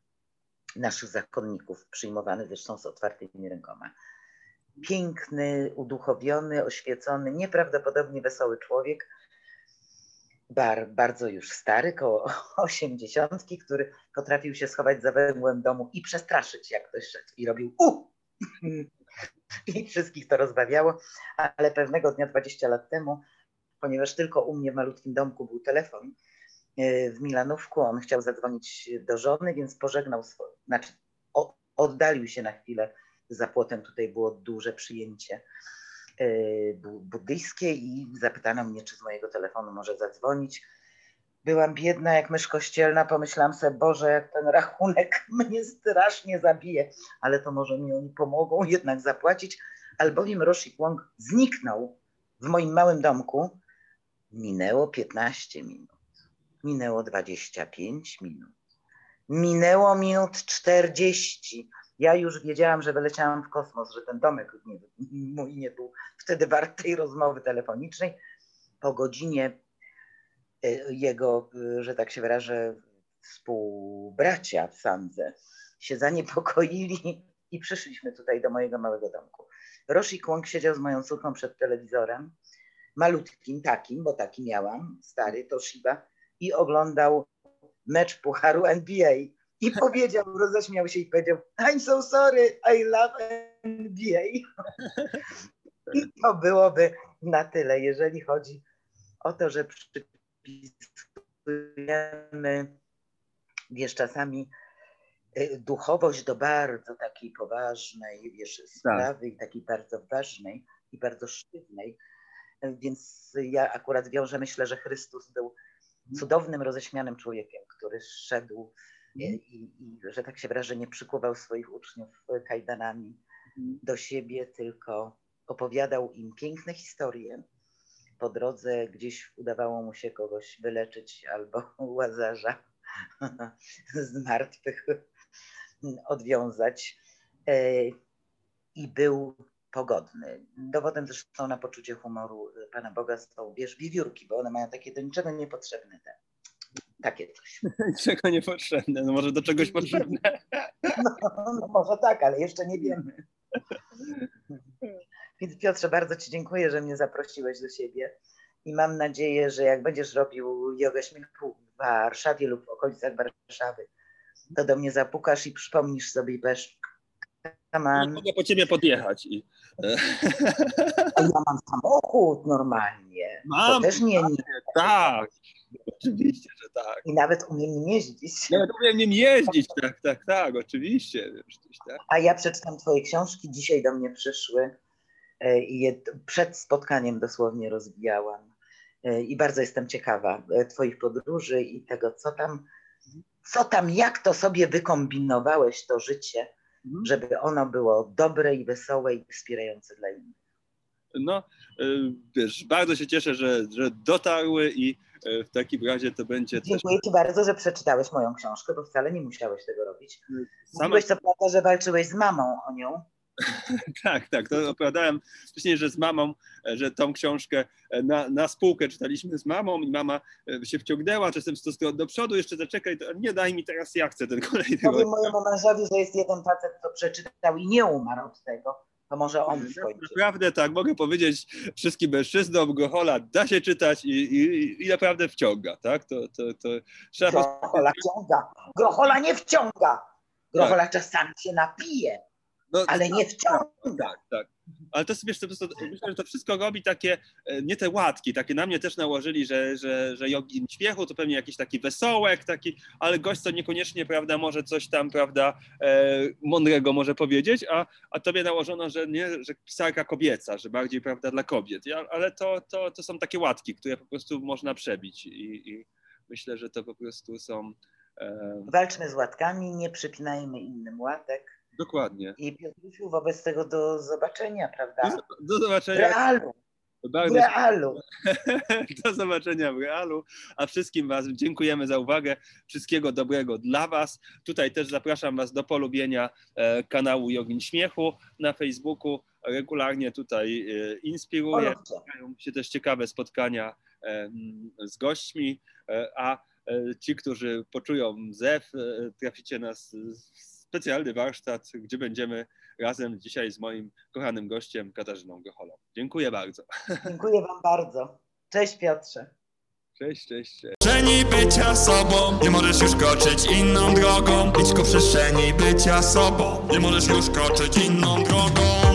naszych zakonników, przyjmowany zresztą z otwartymi rękoma. piękny, uduchowiony, oświecony, nieprawdopodobnie wesoły człowiek, bar, bardzo już stary, koło osiemdziesiątki, który potrafił się schować za węgłem domu i przestraszyć, jak ktoś szedł i robił u! I wszystkich to rozbawiało, ale pewnego dnia, 20 lat temu, ponieważ tylko u mnie w malutkim domku był telefon e, w Milanówku, on chciał zadzwonić do żony, więc pożegnał swoje, znaczy oddalił się na chwilę za płotem, tutaj było duże przyjęcie e, buddyjskie i zapytano mnie, czy z mojego telefonu może zadzwonić. Byłam biedna jak mysz kościelna, pomyślałam sobie, Boże, jak ten rachunek mnie strasznie zabije, ale to może mi oni pomogą jednak zapłacić, albowiem Roshi Kwong zniknął w moim małym domku. Minęło 15 minut, minęło 25 minut, minęło minut 40. Ja już wiedziałam, że wyleciałam w kosmos, że ten domek nie, mój nie był wtedy wart tej rozmowy telefonicznej. Po godzinie jego, e, że tak się wyrażę, współbracia w Sandze się zaniepokoili i przyszliśmy tutaj do mojego małego domku. Roshi Kwong siedział z moją córką przed telewizorem, malutkim takim, bo taki miałam, stary Toshiba, i oglądał mecz Pucharu NBA. I powiedział, roześmiał się i powiedział, I'm so sorry, I love NBA. I to byłoby na tyle, jeżeli chodzi o to, że przy przypisujemy, wiesz, czasami y, duchowość do bardzo takiej poważnej, wiesz, tak. sprawy tak. i takiej bardzo ważnej i bardzo sztywnej. Więc ja akurat wiążę, myślę, że Chrystus był cudownym, roześmianym człowiekiem, który szedł i, mhm. i, i że tak się wyrażę, nie przykuwał swoich uczniów kajdanami mhm. do siebie, tylko opowiadał im piękne historie, po drodze gdzieś udawało mu się kogoś wyleczyć albo łazarza z martwych odwiązać. E, I był pogodny. Dowodem zresztą na poczucie humoru Pana Boga są, wiesz, wiewiórki, bo one mają takie do niczego niepotrzebne te. Takie coś. Niczego niepotrzebne, no może do czegoś potrzebne. No, no może tak, ale jeszcze nie wiemy. Więc Piotrze, bardzo Ci dziękuję, że mnie zaprosiłeś do siebie i mam nadzieję, że jak będziesz robił jogę śmiechu w Warszawie lub w okolicach Warszawy, to do mnie zapukasz i przypomnisz sobie i powiesz, Mogę po ciebie podjechać. I... ja mam samochód normalnie. Mam, to też nie, nie. Tak, oczywiście, że tak. I nawet umiem nim jeździć. Nawet umiem nim jeździć, tak, tak, tak, oczywiście. tak. A ja przeczytam twoje książki, dzisiaj do mnie przyszły i je przed spotkaniem dosłownie rozwijałam. E, I bardzo jestem ciekawa e, Twoich podróży i tego, co tam, co tam, jak to sobie wykombinowałeś to życie, mhm. żeby ono było dobre i wesołe i wspierające dla innych. No, wiesz, bardzo się cieszę, że, że dotarły i w takim razie to będzie Dziękuję też... Ci bardzo, że przeczytałeś moją książkę, bo wcale nie musiałeś tego robić. Same... Mówiłeś co prawda, że walczyłeś z mamą o nią. tak, tak. To opowiadałem wcześniej, że z mamą, że tą książkę na, na spółkę czytaliśmy z mamą i mama e, się wciągnęła, czasem to do przodu, jeszcze zaczekaj, to nie daj mi teraz, ja chcę ten kolejny. Powiem mojemu mężowi, że jest jeden facet, kto przeczytał i nie umarł od tego. To może on skończy. Naprawdę tak, mogę powiedzieć wszystkim mężczyznom, Grochola da się czytać i, i, i naprawdę wciąga, tak? To, to, to trzeba... Grochola wciąga. Grochola nie wciąga. Grochola tak. czasami się napije. No, ale nie wciąga. Tak, tak. Ale to wiesz, to, to, myślę, że to wszystko robi takie, e, nie te łatki, takie na mnie też nałożyli, że, że, że jogin śmiechu to pewnie jakiś taki wesołek, taki, ale gość to niekoniecznie, prawda, może coś tam, prawda, e, mądrego może powiedzieć, a, a tobie nałożono, że nie, że pisarka kobieca, że bardziej, prawda, dla kobiet, ja, ale to, to, to są takie łatki, które po prostu można przebić i, i myślę, że to po prostu są... E... Walczmy z łatkami, nie przypinajmy innym łatek Dokładnie. I Piotrusiu, wobec tego do zobaczenia, prawda? Do, do zobaczenia. W realu. W realu. Do zobaczenia w realu. A wszystkim Was dziękujemy za uwagę. Wszystkiego dobrego dla Was. Tutaj też zapraszam Was do polubienia e, kanału Jogin Śmiechu na Facebooku. Regularnie tutaj e, inspiruję. Spotykają się też ciekawe spotkania e, z gośćmi, a ci, którzy poczują zew, traficie nas specjalny warsztat, gdzie będziemy razem dzisiaj z moim kochanym gościem Katarzyną Gocholą. Dziękuję bardzo. Dziękuję Wam bardzo. Cześć Piotrze. Cześć, cześć. Przestrzeni bycia sobą, nie możesz już kroczyć inną drogą. Idź ku przestrzeni bycia sobą, nie możesz już kroczyć inną drogą.